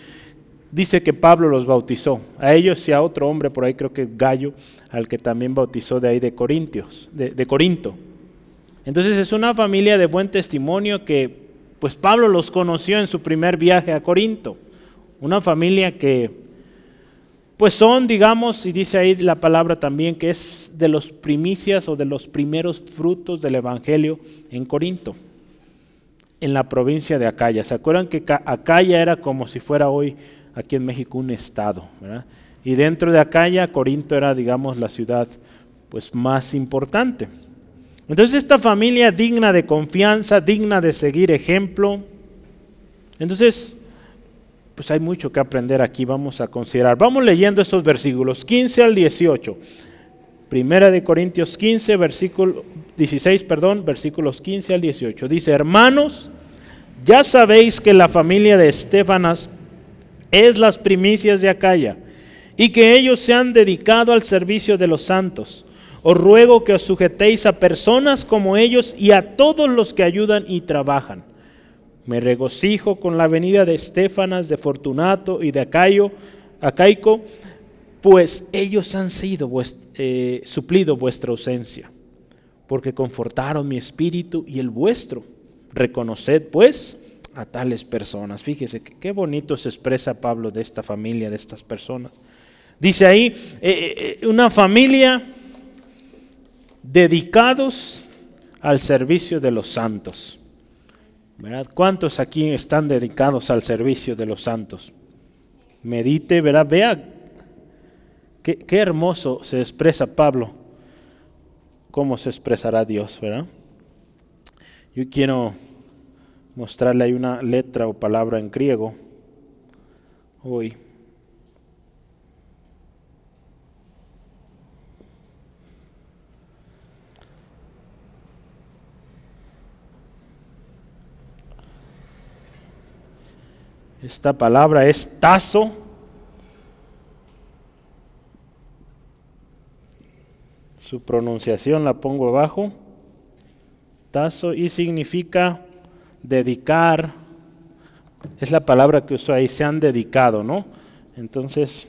dice que Pablo los bautizó, a ellos y a otro hombre por ahí, creo que Gallo, al que también bautizó de ahí de Corintios, de Corinto. Entonces es una familia de buen testimonio que pues Pablo los conoció en su primer viaje a Corinto. Una familia que, pues son, digamos, y dice ahí la palabra también, que es de los primicias o de los primeros frutos del Evangelio en Corinto, en la provincia de Acaya. ¿Se acuerdan que Acaya era como si fuera hoy aquí en México un estado? Y dentro de Acaya, Corinto era, digamos, la ciudad pues más importante. Entonces esta familia digna de confianza, digna de seguir ejemplo. Entonces, pues hay mucho que aprender aquí, vamos a considerar. Vamos leyendo estos versículos 15 al 18. Primera de Corintios 15, versículo 16, perdón, versículos 15 al 18. Dice, "Hermanos, ya sabéis que la familia de Estefanas es las primicias de Acaya y que ellos se han dedicado al servicio de los santos." Os ruego que os sujetéis a personas como ellos y a todos los que ayudan y trabajan. Me regocijo con la venida de Estefanas, de Fortunato y de Acayo, Acaico, pues ellos han sido eh, suplido vuestra ausencia, porque confortaron mi espíritu y el vuestro. Reconoced pues a tales personas. Fíjese qué bonito se expresa Pablo de esta familia, de estas personas. Dice ahí, eh, eh, una familia dedicados al servicio de los santos. ¿Verdad? ¿Cuántos aquí están dedicados al servicio de los santos? Medite, ¿verdad? Vea qué, qué hermoso se expresa Pablo, cómo se expresará Dios, ¿verdad? Yo quiero mostrarle una letra o palabra en griego hoy. Esta palabra es tazo. Su pronunciación la pongo abajo. Tazo y significa dedicar. Es la palabra que usó ahí, se han dedicado, ¿no? Entonces,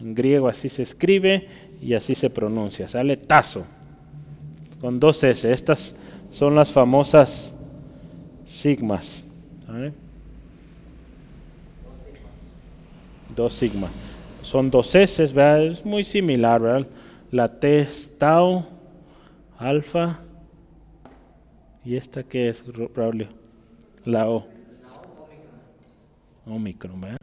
en griego así se escribe y así se pronuncia. Sale tazo, con dos S. Estas son las famosas sigmas. Dos sigmas. Son dos S, ¿verdad? Es muy similar, ¿verdad? La T es tau, alfa. ¿Y esta qué es, Braulio? La O. Omicron, ¿verdad?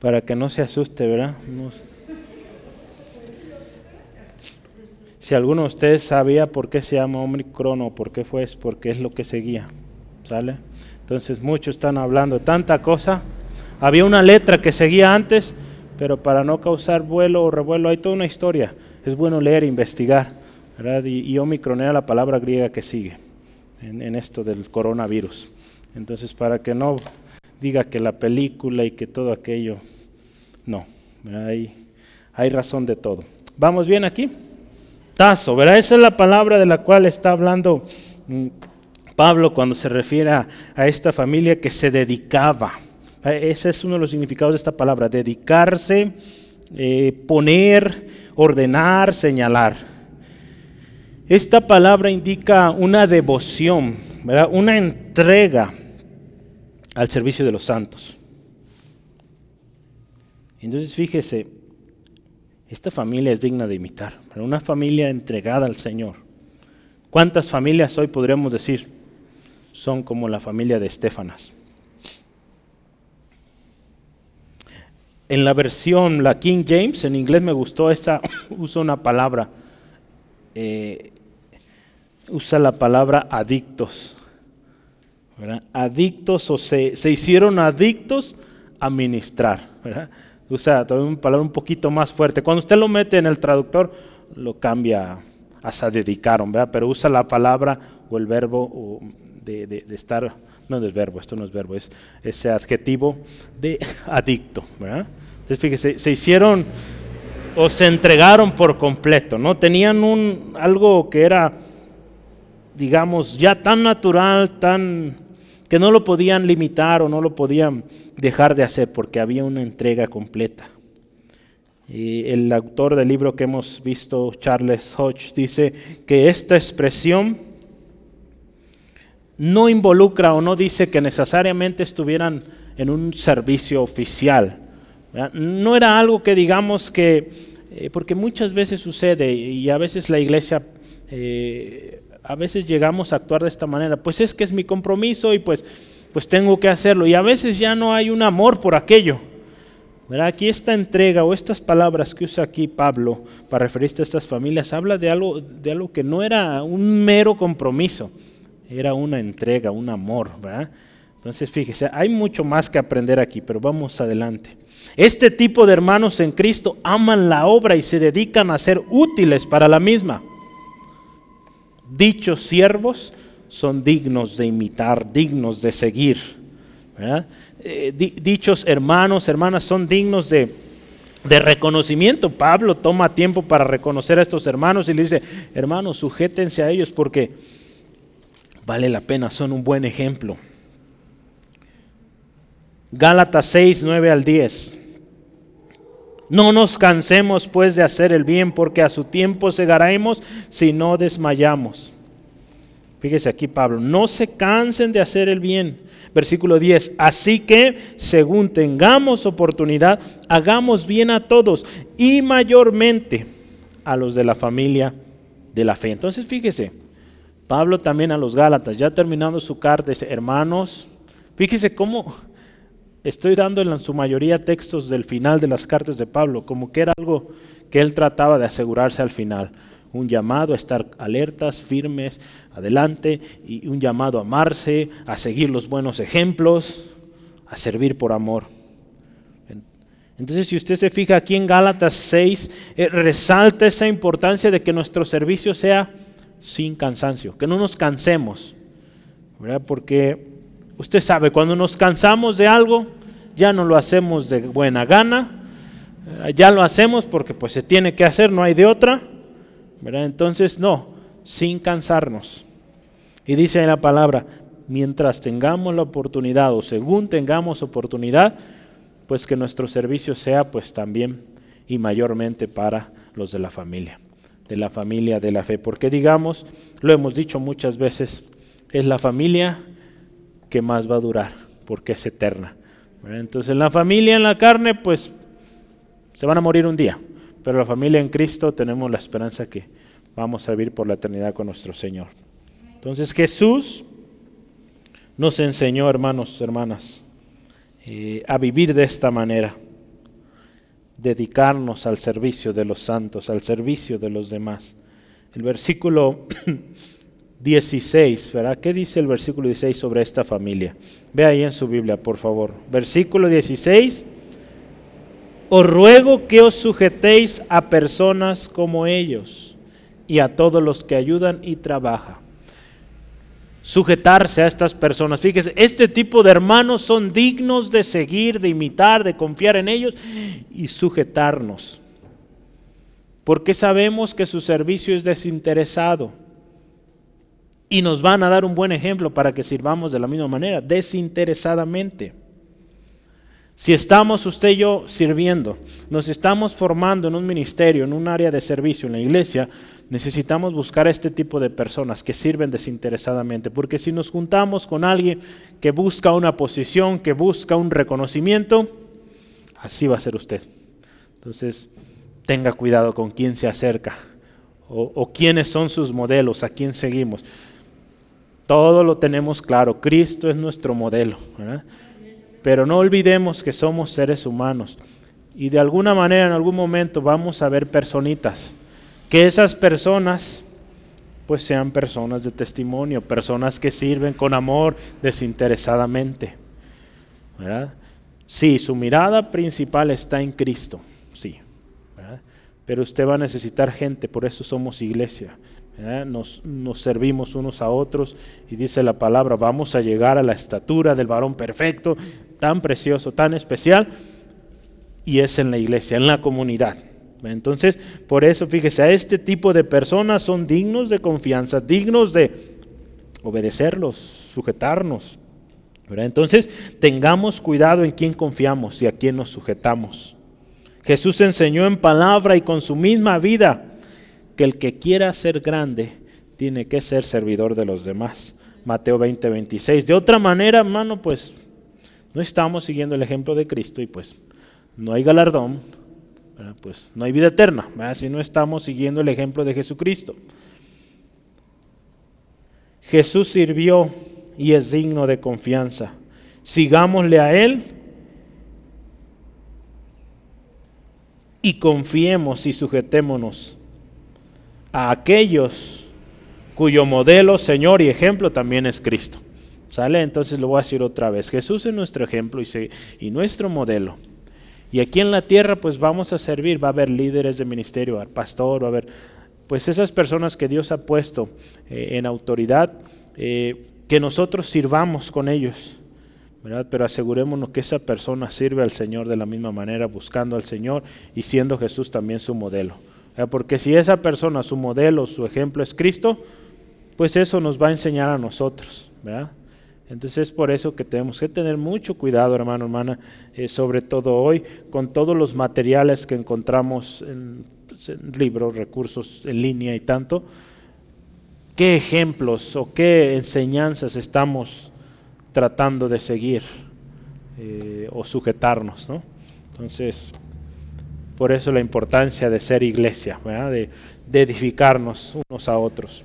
Para que no se asuste, ¿verdad? No- Si alguno de ustedes sabía por qué se llama Omicron o por qué fue, es porque es lo que seguía. ¿Sale? Entonces muchos están hablando de tanta cosa. Había una letra que seguía antes, pero para no causar vuelo o revuelo hay toda una historia. Es bueno leer e investigar. ¿verdad? Y, y Omicron era la palabra griega que sigue en, esto del coronavirus. Entonces para que no diga que la película y que todo aquello, no. Hay, hay razón de todo. ¿Vamos bien aquí? Tazo, ¿verdad? Esa es la palabra de la cual está hablando mm, Pablo cuando se refiere a, esta familia que se dedicaba. Eh, Ese es uno de los significados de esta palabra, dedicarse, eh, poner, ordenar, señalar. Esta palabra indica una devoción, una entrega al servicio de los santos. Entonces fíjese, esta familia es digna de imitar, una familia entregada al Señor. ¿Cuántas familias hoy podríamos decir son como la familia de Estefanas? En la versión, la King James, en inglés me gustó, esta usa una palabra, eh, usa la palabra adictos. Adictos o se, se hicieron adictos a ministrar. ¿verdad? Usa todavía una palabra un poquito más fuerte. Cuando usted lo mete en el traductor, lo cambia hasta dedicaron, ¿verdad? Pero usa la palabra o el verbo de- de estar, no es verbo, esto no es verbo, es ese adjetivo de adicto, ¿verdad? Entonces fíjese, se hicieron o se entregaron por completo, ¿no? Tenían un, algo que era, digamos, ya tan natural, tan que no lo podían limitar o no lo podían dejar de hacer porque había una entrega completa. Y el autor del libro que hemos visto, Charles Hodge, dice que esta expresión no involucra o no dice que necesariamente estuvieran en un servicio oficial. No era algo que digamos que, eh, porque muchas veces sucede y a veces la iglesia, eh, a veces llegamos a actuar de esta manera, pues es que es mi compromiso y pues, pues tengo que hacerlo y a veces ya no hay un amor por aquello. ¿verdad? Aquí esta entrega o estas palabras que usa aquí Pablo para referirse a estas familias habla de algo, de algo que no era un mero compromiso, era una entrega, un amor. ¿verdad? Entonces fíjese, hay mucho más que aprender aquí, pero vamos adelante. Este tipo de hermanos en Cristo aman la obra y se dedican a ser útiles para la misma. Dichos siervos son dignos de imitar, dignos de seguir. Eh, di- dichos hermanos, hermanas son dignos de, de reconocimiento. Pablo toma tiempo para reconocer a estos hermanos y le dice, hermanos, sujétense a ellos porque vale la pena, son un buen ejemplo. Gálatas 6, 9 al 10. No nos cansemos pues de hacer el bien, porque a su tiempo segaremos si no desmayamos. Fíjese aquí Pablo, no se cansen de hacer el bien. Versículo 10, así que según tengamos oportunidad, hagamos bien a todos y mayormente a los de la familia de la fe. Entonces fíjese, Pablo también a los Gálatas, ya terminando su carta, dice, hermanos, fíjese cómo estoy dando en su mayoría textos del final de las cartas de Pablo, como que era algo que él trataba de asegurarse al final. Un llamado a estar alertas, firmes, adelante, y un llamado a amarse, a seguir los buenos ejemplos, a servir por amor. Entonces, si usted se fija aquí en Gálatas 6, eh, resalta esa importancia de que nuestro servicio sea sin cansancio, que no nos cansemos, ¿verdad? Porque usted sabe, cuando nos cansamos de algo, ya no lo hacemos de buena gana, eh, ya lo hacemos porque pues se tiene que hacer, no hay de otra, ¿verdad? Entonces, no, sin cansarnos. Y dice en la palabra, mientras tengamos la oportunidad o según tengamos oportunidad, pues que nuestro servicio sea pues también y mayormente para los de la familia, de la familia de la fe. Porque digamos, lo hemos dicho muchas veces, es la familia que más va a durar, porque es eterna. Entonces la familia en la carne, pues se van a morir un día, pero la familia en Cristo tenemos la esperanza que vamos a vivir por la eternidad con nuestro Señor. Entonces Jesús nos enseñó, hermanos, hermanas, eh, a vivir de esta manera, dedicarnos al servicio de los santos, al servicio de los demás. El versículo 16, ¿verdad? ¿Qué dice el versículo 16 sobre esta familia? Ve ahí en su Biblia, por favor. Versículo 16. Os ruego que os sujetéis a personas como ellos y a todos los que ayudan y trabajan. Sujetarse a estas personas. Fíjese, este tipo de hermanos son dignos de seguir, de imitar, de confiar en ellos y sujetarnos. Porque sabemos que su servicio es desinteresado y nos van a dar un buen ejemplo para que sirvamos de la misma manera, desinteresadamente. Si estamos usted y yo sirviendo, nos estamos formando en un ministerio, en un área de servicio, en la iglesia, necesitamos buscar a este tipo de personas que sirven desinteresadamente, porque si nos juntamos con alguien que busca una posición, que busca un reconocimiento, así va a ser usted. Entonces, tenga cuidado con quién se acerca o, o quiénes son sus modelos, a quién seguimos. Todo lo tenemos claro, Cristo es nuestro modelo. Pero no olvidemos que somos seres humanos y de alguna manera en algún momento vamos a ver personitas. Que esas personas pues sean personas de testimonio, personas que sirven con amor desinteresadamente. ¿verdad? Sí, su mirada principal está en Cristo, sí. Pero usted va a necesitar gente, por eso somos iglesia. Nos, nos, servimos unos a otros y dice la palabra, vamos a llegar a la estatura del varón perfecto, tan precioso, tan especial, y es en la iglesia, en la comunidad. Entonces, por eso, fíjese, a este tipo de personas son dignos de confianza, dignos de obedecerlos, sujetarnos. Entonces, tengamos cuidado en quién confiamos y a quién nos sujetamos. Jesús enseñó en palabra y con su misma vida que el que quiera ser grande tiene que ser servidor de los demás. Mateo 20, 26. De otra manera, hermano, pues no estamos siguiendo el ejemplo de Cristo y pues no hay galardón, pues no hay vida eterna, si no estamos siguiendo el ejemplo de Jesucristo. Jesús sirvió y es digno de confianza. Sigámosle a Él y confiemos y sujetémonos a aquellos cuyo modelo, Señor y ejemplo también es Cristo. ¿Sale? Entonces lo voy a decir otra vez. Jesús es nuestro ejemplo y, nuestro modelo. Y aquí en la tierra pues vamos a servir, va a haber líderes de ministerio, va a haber pastor, va a haber pues esas personas que Dios ha puesto eh, en autoridad, eh, que nosotros sirvamos con ellos. ¿verdad? Pero asegurémonos que esa persona sirve al Señor de la misma manera, buscando al Señor y siendo Jesús también su modelo. Porque si esa persona, su modelo, su ejemplo es Cristo, pues eso nos va a enseñar a nosotros. ¿verdad? Entonces es por eso que tenemos que tener mucho cuidado, hermano, hermana, eh, sobre todo hoy, con todos los materiales que encontramos en, pues, libros, recursos en línea y tanto. ¿Qué ejemplos o qué enseñanzas estamos tratando de seguir eh, o sujetarnos? ¿no? Entonces, por eso la importancia de ser iglesia, de, edificarnos unos a otros.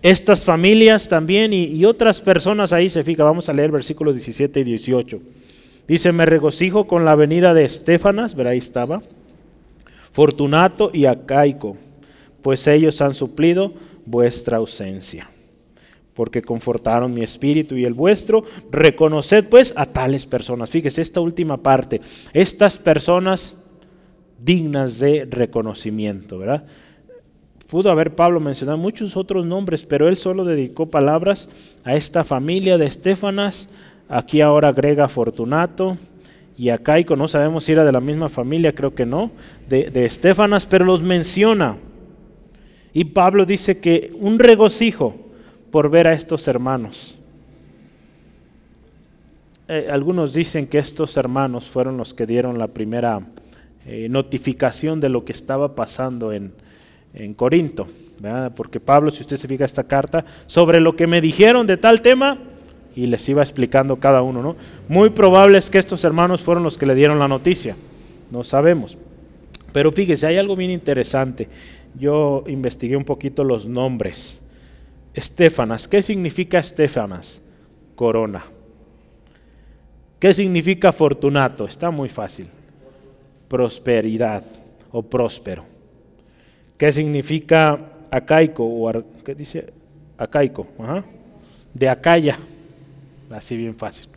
Estas familias también y, otras personas ahí se fija, vamos a leer versículos 17 y 18. Dice, me regocijo con la venida de Estefanas, verá ahí estaba, Fortunato y Acaico, pues ellos han suplido vuestra ausencia, porque confortaron mi espíritu y el vuestro. Reconoced pues a tales personas. Fíjese esta última parte, estas personas dignas de reconocimiento, ¿verdad? Pudo haber Pablo mencionado muchos otros nombres, pero él solo dedicó palabras a esta familia de Estefanas. Aquí ahora agrega Fortunato y a Caico, no sabemos si era de la misma familia, creo que no, de, de Estefanas, pero los menciona. Y Pablo dice que un regocijo por ver a estos hermanos. Eh, algunos dicen que estos hermanos fueron los que dieron la primera eh, notificación de lo que estaba pasando en, en Corinto. Porque Pablo, si usted se fija esta carta, sobre lo que me dijeron de tal tema, y les iba explicando cada uno. ¿no? Muy probable es que estos hermanos fueron los que le dieron la noticia, no sabemos. Pero fíjese, hay algo bien interesante. Yo investigué un poquito los nombres. Estefanas, ¿qué significa Estefanas? Corona. ¿Qué significa Fortunato? Está muy fácil. Prosperidad o próspero. ¿Qué significa acaico o qué dice acaico? De Acaya. Así bien fácil.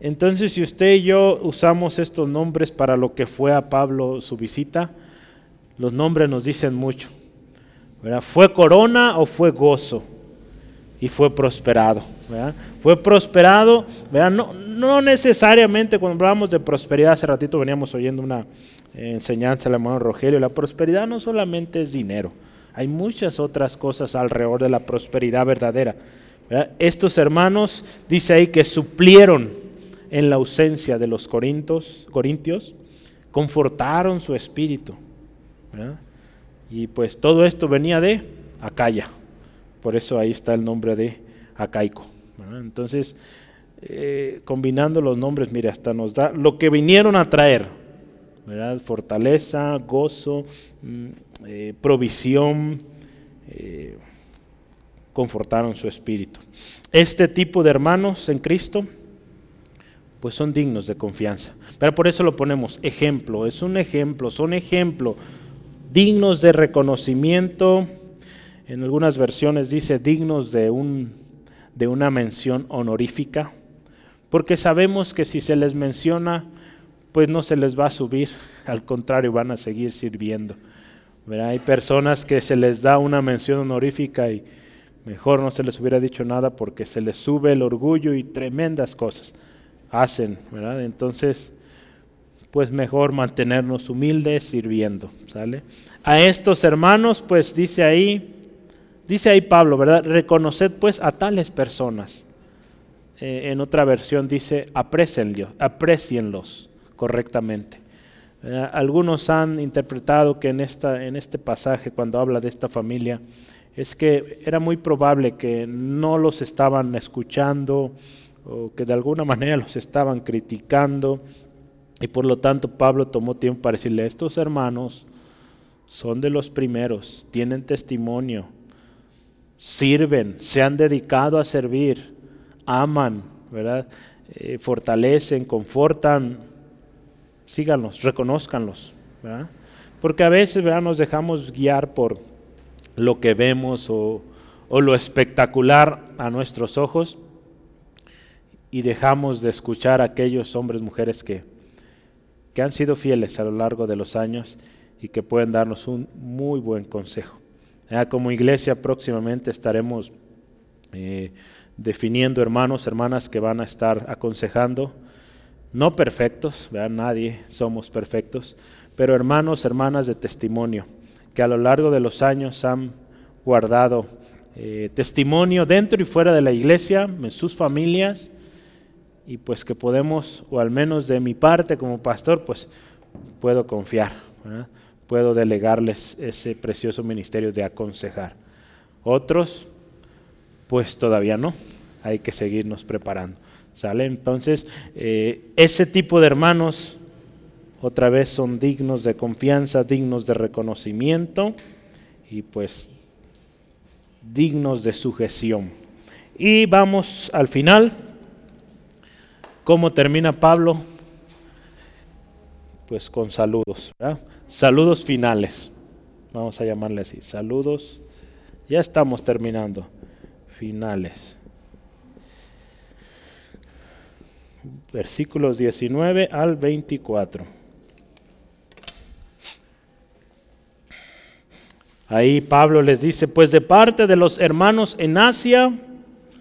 Entonces, si usted y yo usamos estos nombres para lo que fue a Pablo su visita, los nombres nos dicen mucho. ¿Fue corona o fue gozo? Y fue prosperado. Fue prosperado, No, no, necesariamente cuando hablamos de prosperidad, hace ratito veníamos oyendo una enseñanza del hermano Rogelio, la prosperidad no solamente es dinero, hay muchas otras cosas alrededor de la prosperidad verdadera. Estos hermanos, dice ahí, que suplieron en la ausencia de los corintios, corintios confortaron su espíritu. Y pues todo esto venía de Acaya, por eso ahí está el nombre de Acaico. Entonces, eh, combinando los nombres, mire, hasta nos da lo que vinieron a traer. Fortaleza, gozo, mm, eh, provisión, eh, confortaron su espíritu. Este tipo de hermanos en Cristo, pues son dignos de confianza. Pero por eso lo ponemos ejemplo, es un ejemplo, son ejemplo, dignos de reconocimiento. En algunas versiones dice dignos de un de una mención honorífica, porque sabemos que si se les menciona, pues no se les va a subir, al contrario, van a seguir sirviendo. Hay personas que se les da una mención honorífica y mejor no se les hubiera dicho nada porque se les sube el orgullo y tremendas cosas hacen, ¿verdad? Entonces, pues mejor mantenernos humildes sirviendo, ¿sale? A estos hermanos, pues dice ahí, Dice ahí Pablo, ¿verdad? Reconoced pues a tales personas. Eh, en otra versión dice, aprecienlos, correctamente. algunos han interpretado que en, esta, en este pasaje, cuando habla de esta familia, es que era muy probable que no los estaban escuchando o que de alguna manera los estaban criticando. Y por lo tanto Pablo tomó tiempo para decirle, estos hermanos son de los primeros, tienen testimonio sirven, se han dedicado a servir, aman, ¿verdad? Eh, fortalecen, confortan, síganlos, reconozcanlos, ¿verdad? Porque a veces ¿verdad? nos dejamos guiar por lo que vemos o, lo espectacular a nuestros ojos y dejamos de escuchar a aquellos hombres, mujeres que, que han sido fieles a lo largo de los años y que pueden darnos un muy buen consejo. Como iglesia próximamente estaremos eh, definiendo hermanos, hermanas que van a estar aconsejando, no perfectos, nadie somos perfectos, pero hermanos, hermanas de testimonio, que a lo largo de los años han guardado eh, testimonio dentro y fuera de la iglesia, en sus familias, y pues que podemos, o al menos de mi parte como pastor, pues puedo confiar. ¿verdad? Puedo delegarles ese precioso ministerio de aconsejar. Otros, pues todavía no, hay que seguirnos preparando. ¿Sale? Entonces, eh, ese tipo de hermanos, otra vez, son dignos de confianza, dignos de reconocimiento y pues dignos de sujeción. Y vamos al final. ¿Cómo termina Pablo? Pues con saludos. ¿verdad? Saludos finales. Vamos a llamarle así. Saludos. Ya estamos terminando. Finales. Versículos 19 al 24. Ahí Pablo les dice, pues de parte de los hermanos en Asia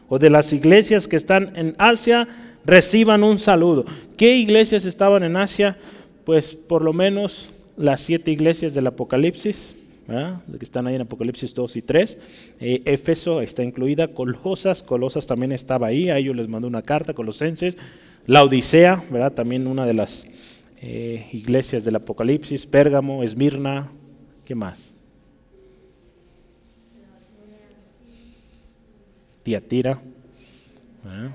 o de las iglesias que están en Asia, reciban un saludo. ¿Qué iglesias estaban en Asia? Pues por lo menos las siete iglesias del Apocalipsis, que están ahí en Apocalipsis 2 y 3. Eh, Éfeso está incluida, Colosas, Colosas también estaba ahí, a ellos les mandó una carta, Colosenses. La Odisea, ¿verdad? también una de las eh, iglesias del Apocalipsis, Pérgamo, Esmirna, ¿qué más? Tiatira, ¿verdad?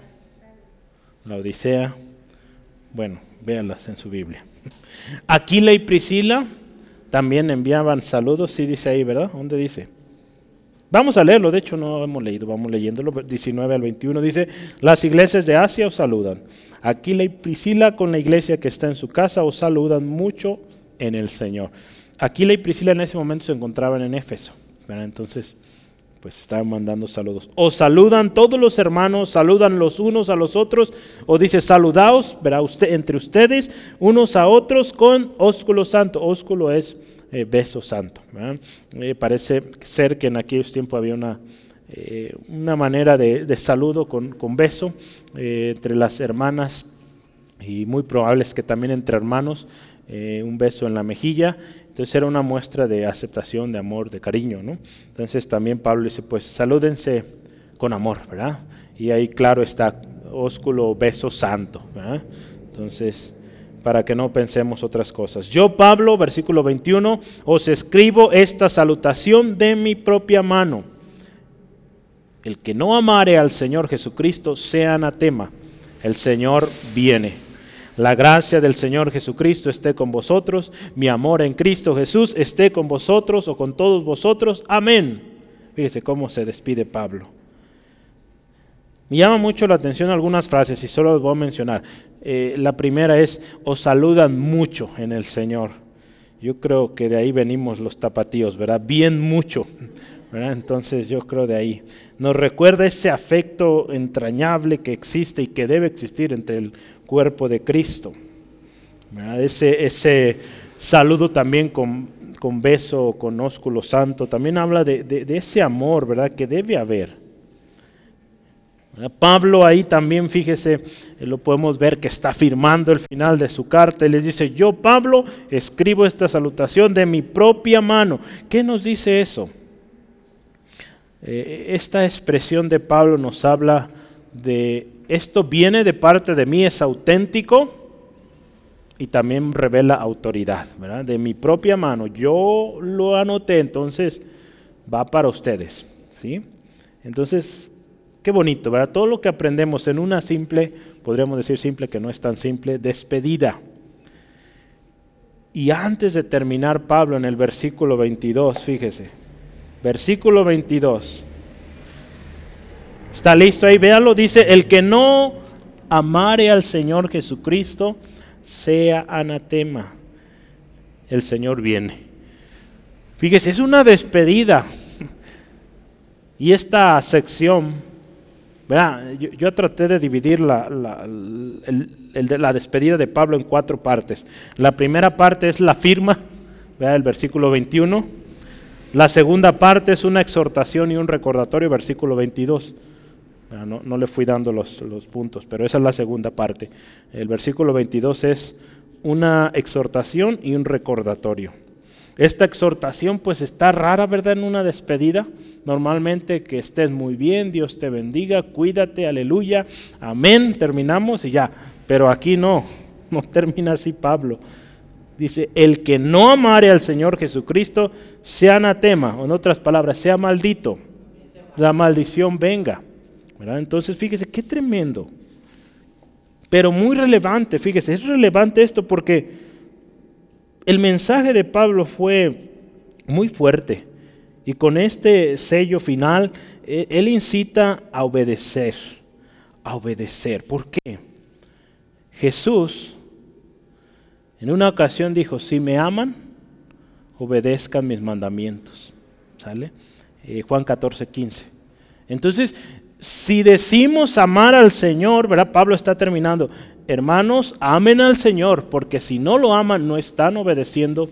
La Odisea. Bueno, véanlas en su Biblia. Aquila y Priscila también enviaban saludos, sí dice ahí, ¿verdad? ¿Dónde dice? Vamos a leerlo, de hecho no hemos leído, vamos leyéndolo, 19 al 21 dice, las iglesias de Asia os saludan. Aquila y Priscila con la iglesia que está en su casa os saludan mucho en el Señor. Aquila y Priscila en ese momento se encontraban en Éfeso, ¿verdad? entonces pues estaban mandando saludos. Os saludan todos los hermanos, saludan los unos a los otros, o dice saludaos, verá usted entre ustedes unos a otros con ósculo santo. Ósculo es eh, beso santo. Eh, parece ser que en aquellos tiempos había una, eh, una manera de, de saludo con, con beso entre las hermanas y muy probable es que también entre hermanos, un beso en la mejilla entonces era una muestra de aceptación, de amor, de cariño, ¿no? Entonces también Pablo dice, pues salúdense con amor, ¿verdad? Y ahí claro está ósculo beso santo, ¿verdad? Entonces, para que no pensemos otras cosas. Yo, Pablo, versículo 21, os escribo esta salutación de mi propia mano. El que no amare al Señor Jesucristo sea anatema. El Señor viene. La gracia del Señor Jesucristo esté con vosotros. Mi amor en Cristo Jesús esté con vosotros o con todos vosotros. Amén. Fíjese cómo se despide Pablo. Me llama mucho la atención algunas frases y solo las voy a mencionar. Eh, la primera es, os saludan mucho en el Señor. Yo creo que de ahí venimos los tapatíos, ¿verdad? Bien mucho. Entonces yo creo de ahí. Nos recuerda ese afecto entrañable que existe y que debe existir entre el cuerpo de Cristo. Ese, ese, saludo también con, con beso, con ósculo santo, también habla de, ese amor ¿verdad? que debe haber. Pablo ahí también, fíjese, lo podemos ver que está firmando el final de su carta y les dice, yo Pablo escribo esta salutación de mi propia mano. ¿Qué nos dice eso? Eh, esta expresión de Pablo nos habla de esto viene de parte de mí, es auténtico y también revela autoridad, ¿verdad? De mi propia mano. Yo lo anoté, entonces va para ustedes, ¿sí? Entonces, qué bonito, ¿verdad? Todo lo que aprendemos en una simple, podríamos decir simple, que no es tan simple, despedida. Y antes de terminar Pablo en el versículo 22, fíjese, versículo 22. Está listo ahí, véalo. Dice, el que no amare al Señor Jesucristo, sea anatema. El Señor viene. Fíjese, es una despedida. Y esta sección, Yo, yo, traté de dividir la, la, la, despedida de Pablo en cuatro partes. La primera parte es la firma, ¿verdad? el versículo 21. La segunda parte es una exhortación y un recordatorio, versículo 22. Ah, no, le fui dando los, los, puntos, pero esa es la segunda parte. El versículo 22 es una exhortación y un recordatorio. Esta exhortación pues está rara, ¿verdad? En una despedida. Normalmente que estés muy bien, Dios te bendiga, cuídate, aleluya, amén, terminamos y ya. Pero aquí no, no termina así Pablo. Dice, el que no amare al Señor Jesucristo, sea anatema, o en otras palabras, sea maldito. La maldición venga. Entonces, fíjese, qué tremendo. Pero muy relevante, fíjese, es relevante esto porque el mensaje de Pablo fue muy fuerte. Y con este sello final, e, él incita a obedecer, a obedecer. ¿Por qué? Jesús en una ocasión dijo, si me aman, obedezcan mis mandamientos. ¿Sale? Eh, Juan 14, 15. Entonces, si decimos amar al Señor, ¿verdad? Pablo está terminando. Hermanos, amen al Señor, porque si no lo aman, no están obedeciendo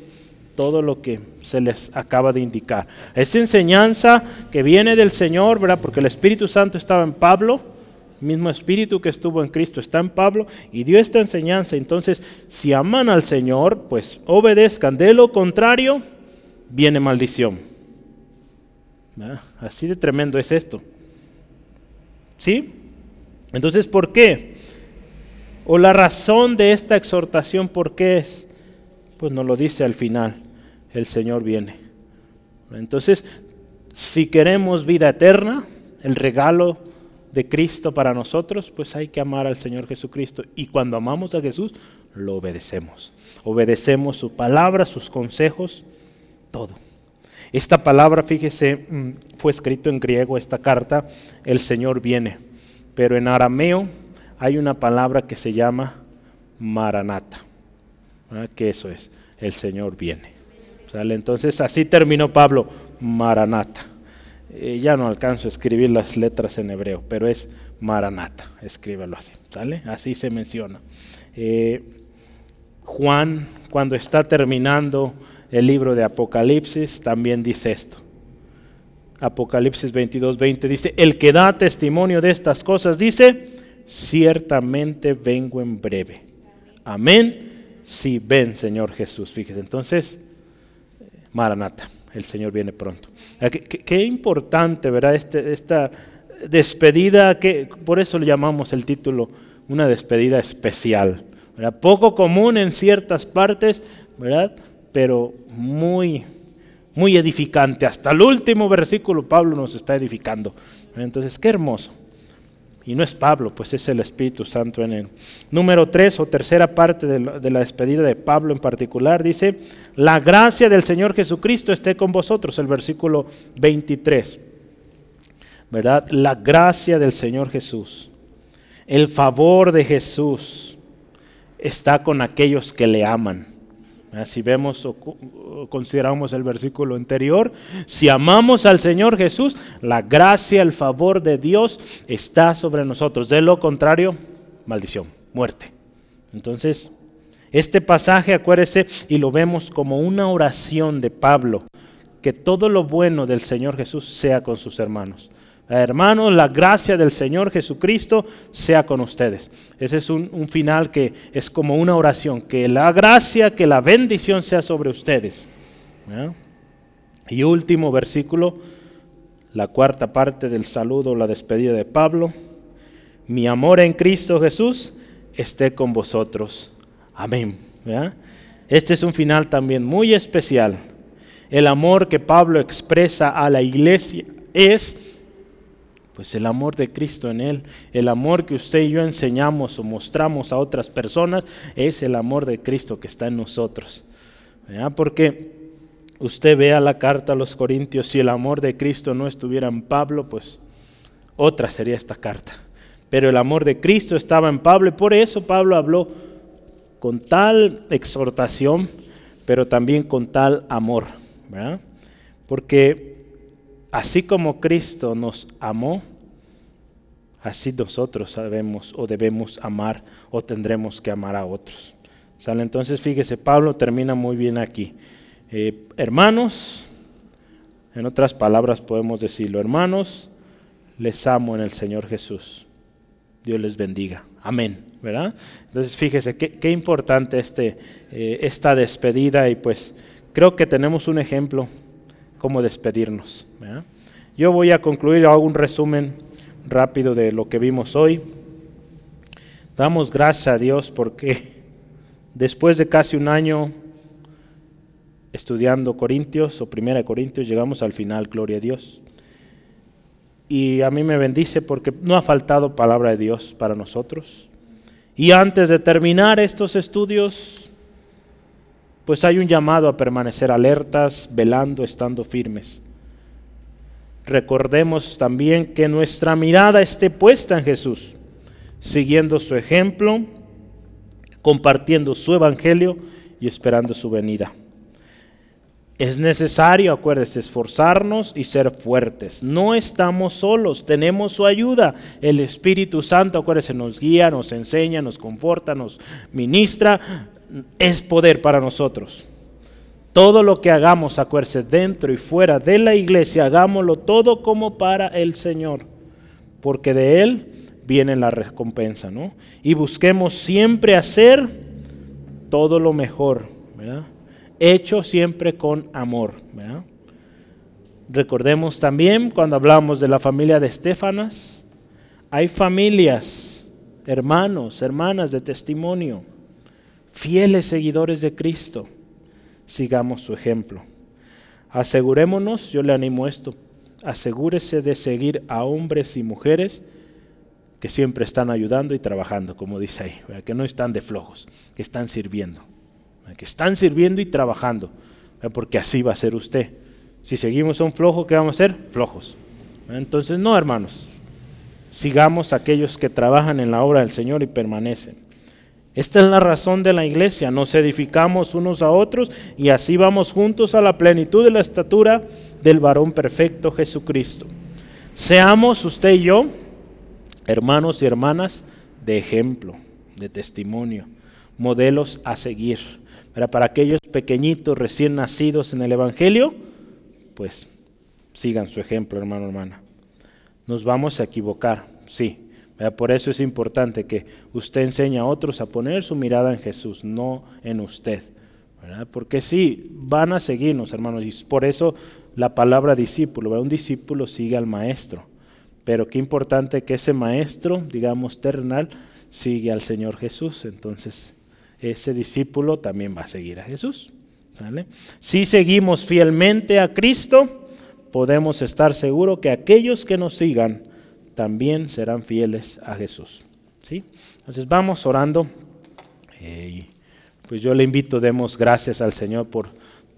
todo lo que se les acaba de indicar. Esta enseñanza que viene del Señor, ¿verdad? Porque el Espíritu Santo estaba en Pablo, mismo Espíritu que estuvo en Cristo está en Pablo y dio esta enseñanza. Entonces, si aman al Señor, pues obedezcan. De lo contrario, viene maldición. Así de tremendo es esto. ¿Sí? Entonces, ¿por qué? O la razón de esta exhortación, ¿por qué es? Pues nos lo dice al final, el Señor viene. Entonces, si queremos vida eterna, el regalo de Cristo para nosotros, pues hay que amar al Señor Jesucristo. Y cuando amamos a Jesús, lo obedecemos. Obedecemos su palabra, sus consejos, todo. Esta palabra, fíjese, mm, fue escrito en griego, esta carta, el Señor viene. Pero en arameo hay una palabra que se llama maranata. Que eso es, el Señor viene. Entonces así terminó Pablo, maranata. Eh, ya no alcanzo a escribir las letras en hebreo, pero es maranata, escríbelo así, ¿sale? Así se menciona. Eh, Juan, cuando está terminando el libro de Apocalipsis también dice esto. Apocalipsis 22, 20 dice, el que da testimonio de estas cosas dice, ciertamente vengo en breve. Amén. Si ven, Señor Jesús. Fíjese, entonces, Maranata, el Señor viene pronto. Qué, importante, ¿verdad? Este, esta despedida, que por eso le llamamos el título, una despedida especial. Poco común en ciertas partes, ¿verdad? Pero muy, muy edificante. Hasta el último versículo Pablo nos está edificando. Entonces, qué hermoso. Y no es Pablo, pues es el Espíritu Santo en él. Número tres o tercera parte de la despedida de Pablo en particular dice, la gracia del Señor Jesucristo esté con vosotros, el versículo 23. ¿Verdad? La gracia del Señor Jesús, el favor de Jesús está con aquellos que le aman. Si vemos o consideramos el versículo anterior, si amamos al Señor Jesús, la gracia, el favor de Dios está sobre nosotros. De lo contrario, maldición, muerte. Entonces, este pasaje, acuérdese, y lo vemos como una oración de Pablo, que todo lo bueno del Señor Jesús sea con sus hermanos. Hermanos, la gracia del Señor Jesucristo sea con ustedes. Ese es un, final que es como una oración, que la gracia, que la bendición sea sobre ustedes. Y último versículo, la cuarta parte del saludo, la despedida de Pablo. Mi amor en Cristo Jesús esté con vosotros. Amén. Este es un final también muy especial. El amor que Pablo expresa a la iglesia es pues el amor de Cristo en Él, el amor que usted y yo enseñamos o mostramos a otras personas, es el amor de Cristo que está en nosotros. Porque usted vea la carta a los Corintios, si el amor de Cristo no estuviera en Pablo, pues otra sería esta carta. Pero el amor de Cristo estaba en Pablo y por eso Pablo habló con tal exhortación, pero también con tal amor. Porque así como Cristo nos amó, así nosotros sabemos o debemos amar o tendremos que amar a otros. ¿Sale? Entonces fíjese, Pablo termina muy bien aquí. Eh, hermanos, en otras palabras podemos decirlo, hermanos, les amo en el Señor Jesús. Dios les bendiga. Amén. ¿Verdad? Entonces fíjese qué, importante este, eh, esta despedida y pues creo que tenemos un ejemplo cómo despedirnos. Yo voy a concluir, hago un resumen rápido de lo que vimos hoy. Damos gracias a Dios porque después de casi un año estudiando Corintios o Primera Corintios, llegamos al final, gloria a Dios. Y a mí me bendice porque no ha faltado palabra de Dios para nosotros. Y antes de terminar estos estudios, pues hay un llamado a permanecer alertas, velando, estando firmes. Recordemos también que nuestra mirada esté puesta en Jesús, siguiendo su ejemplo, compartiendo su evangelio y esperando su venida. Es necesario, acuérdese, esforzarnos y ser fuertes. No estamos solos, tenemos su ayuda. El Espíritu Santo, acuérdese, nos guía, nos enseña, nos conforta, nos ministra es poder para nosotros. Todo lo que hagamos, acuérdense, dentro y fuera de la iglesia, hagámoslo todo como para el Señor, porque de Él viene la recompensa, ¿no? Y busquemos siempre hacer todo lo mejor, ¿verdad? Hecho siempre con amor, ¿verdad? Recordemos también cuando hablamos de la familia de Estefanas, hay familias, hermanos, hermanas de testimonio fieles seguidores de Cristo, sigamos su ejemplo. Asegurémonos, yo le animo esto, asegúrese de seguir a hombres y mujeres que siempre están ayudando y trabajando, como dice ahí, que no están de flojos, que están sirviendo, que están sirviendo y trabajando, porque así va a ser usted. Si seguimos a un flojo, ¿qué vamos a hacer? Flojos. Entonces, no, hermanos, sigamos aquellos que trabajan en la obra del Señor y permanecen. Esta es la razón de la iglesia, nos edificamos unos a otros y así vamos juntos a la plenitud de la estatura del varón perfecto Jesucristo. Seamos usted y yo, hermanos y hermanas, de ejemplo, de testimonio, modelos a seguir. Para aquellos pequeñitos recién nacidos en el Evangelio, pues sigan su ejemplo, hermano, hermana. Nos vamos a equivocar, sí, por eso es importante que usted enseñe a otros a poner su mirada en Jesús, no en usted. Porque sí, van a seguirnos, hermanos, y por eso la palabra discípulo, un discípulo sigue al maestro. Pero qué importante que ese maestro, digamos, terrenal, sigue al Señor Jesús. Entonces, ese discípulo también va a seguir a Jesús. Si seguimos fielmente a Cristo, podemos estar seguros que aquellos que nos sigan, también serán fieles a Jesús. ¿sí? Entonces vamos orando. Eh, pues yo le invito, demos gracias al Señor por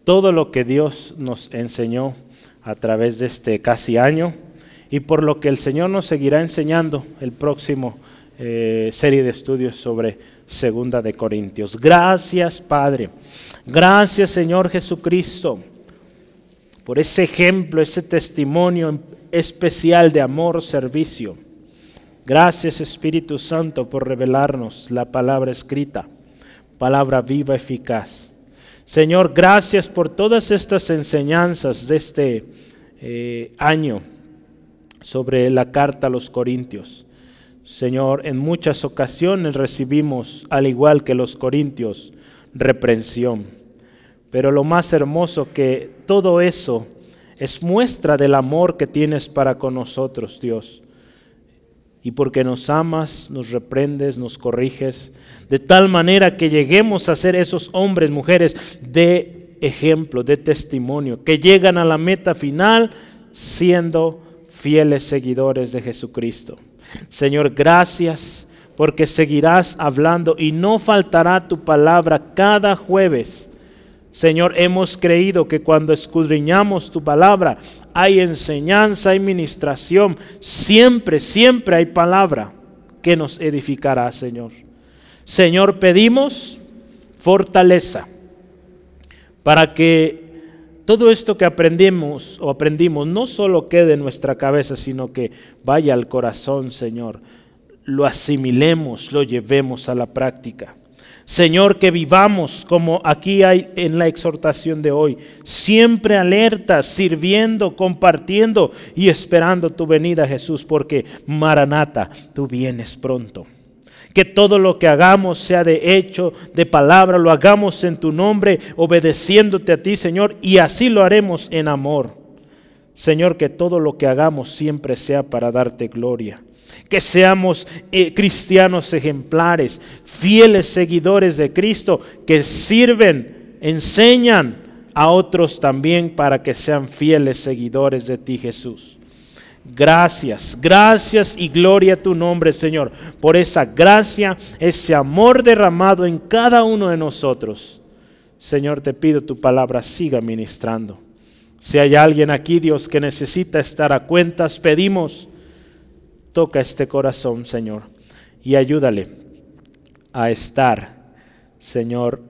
todo lo que Dios nos enseñó a través de este casi año y por lo que el Señor nos seguirá enseñando el próximo eh, serie de estudios sobre Segunda de Corintios. Gracias Padre, gracias Señor Jesucristo por ese ejemplo, ese testimonio especial de amor, servicio. Gracias Espíritu Santo por revelarnos la palabra escrita, palabra viva, eficaz. Señor, gracias por todas estas enseñanzas de este eh, año sobre la carta a los Corintios. Señor, en muchas ocasiones recibimos, al igual que los Corintios, reprensión. Pero lo más hermoso que todo eso es muestra del amor que tienes para con nosotros, Dios. Y porque nos amas, nos reprendes, nos corriges, de tal manera que lleguemos a ser esos hombres, mujeres de ejemplo, de testimonio, que llegan a la meta final siendo fieles seguidores de Jesucristo. Señor, gracias porque seguirás hablando y no faltará tu palabra cada jueves Señor, hemos creído que cuando escudriñamos tu palabra hay enseñanza, hay ministración, siempre, siempre hay palabra que nos edificará, Señor. Señor, pedimos fortaleza para que todo esto que aprendimos o aprendimos no solo quede en nuestra cabeza, sino que vaya al corazón, Señor. Lo asimilemos, lo llevemos a la práctica. Señor, que vivamos como aquí hay en la exhortación de hoy, siempre alertas, sirviendo, compartiendo y esperando tu venida, Jesús, porque Maranata, tú vienes pronto. Que todo lo que hagamos sea de hecho, de palabra, lo hagamos en tu nombre, obedeciéndote a ti, Señor, y así lo haremos en amor. Señor, que todo lo que hagamos siempre sea para darte gloria que seamos eh, cristianos ejemplares, fieles seguidores de Cristo, que sirven, enseñan a otros también para que sean fieles seguidores de ti, Jesús. Gracias, gracias y gloria a tu nombre, Señor, por esa gracia, ese amor derramado en cada uno de nosotros. Señor, te pido tu palabra siga ministrando. Si hay alguien aquí, Dios, que necesita estar a cuentas, pedimos Toca este corazón, Señor, y ayúdale a estar, Señor,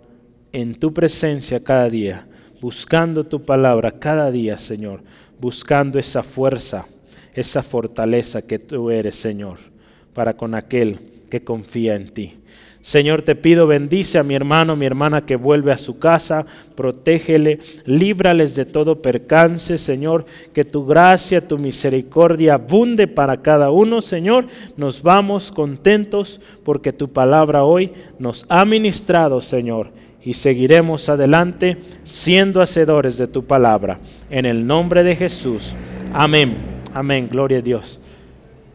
en tu presencia cada día, buscando tu palabra cada día, Señor, buscando esa fuerza, esa fortaleza que tú eres, Señor, para con aquel que confía en ti. Señor, te pido, bendice a mi hermano, mi hermana que vuelve a su casa, protégele, líbrales de todo percance, Señor, que tu gracia, tu misericordia abunde para cada uno, Señor. Nos vamos contentos porque tu palabra hoy nos ha ministrado, Señor, y seguiremos adelante siendo hacedores de tu palabra. En el nombre de Jesús. Amén. Amén. Gloria a Dios.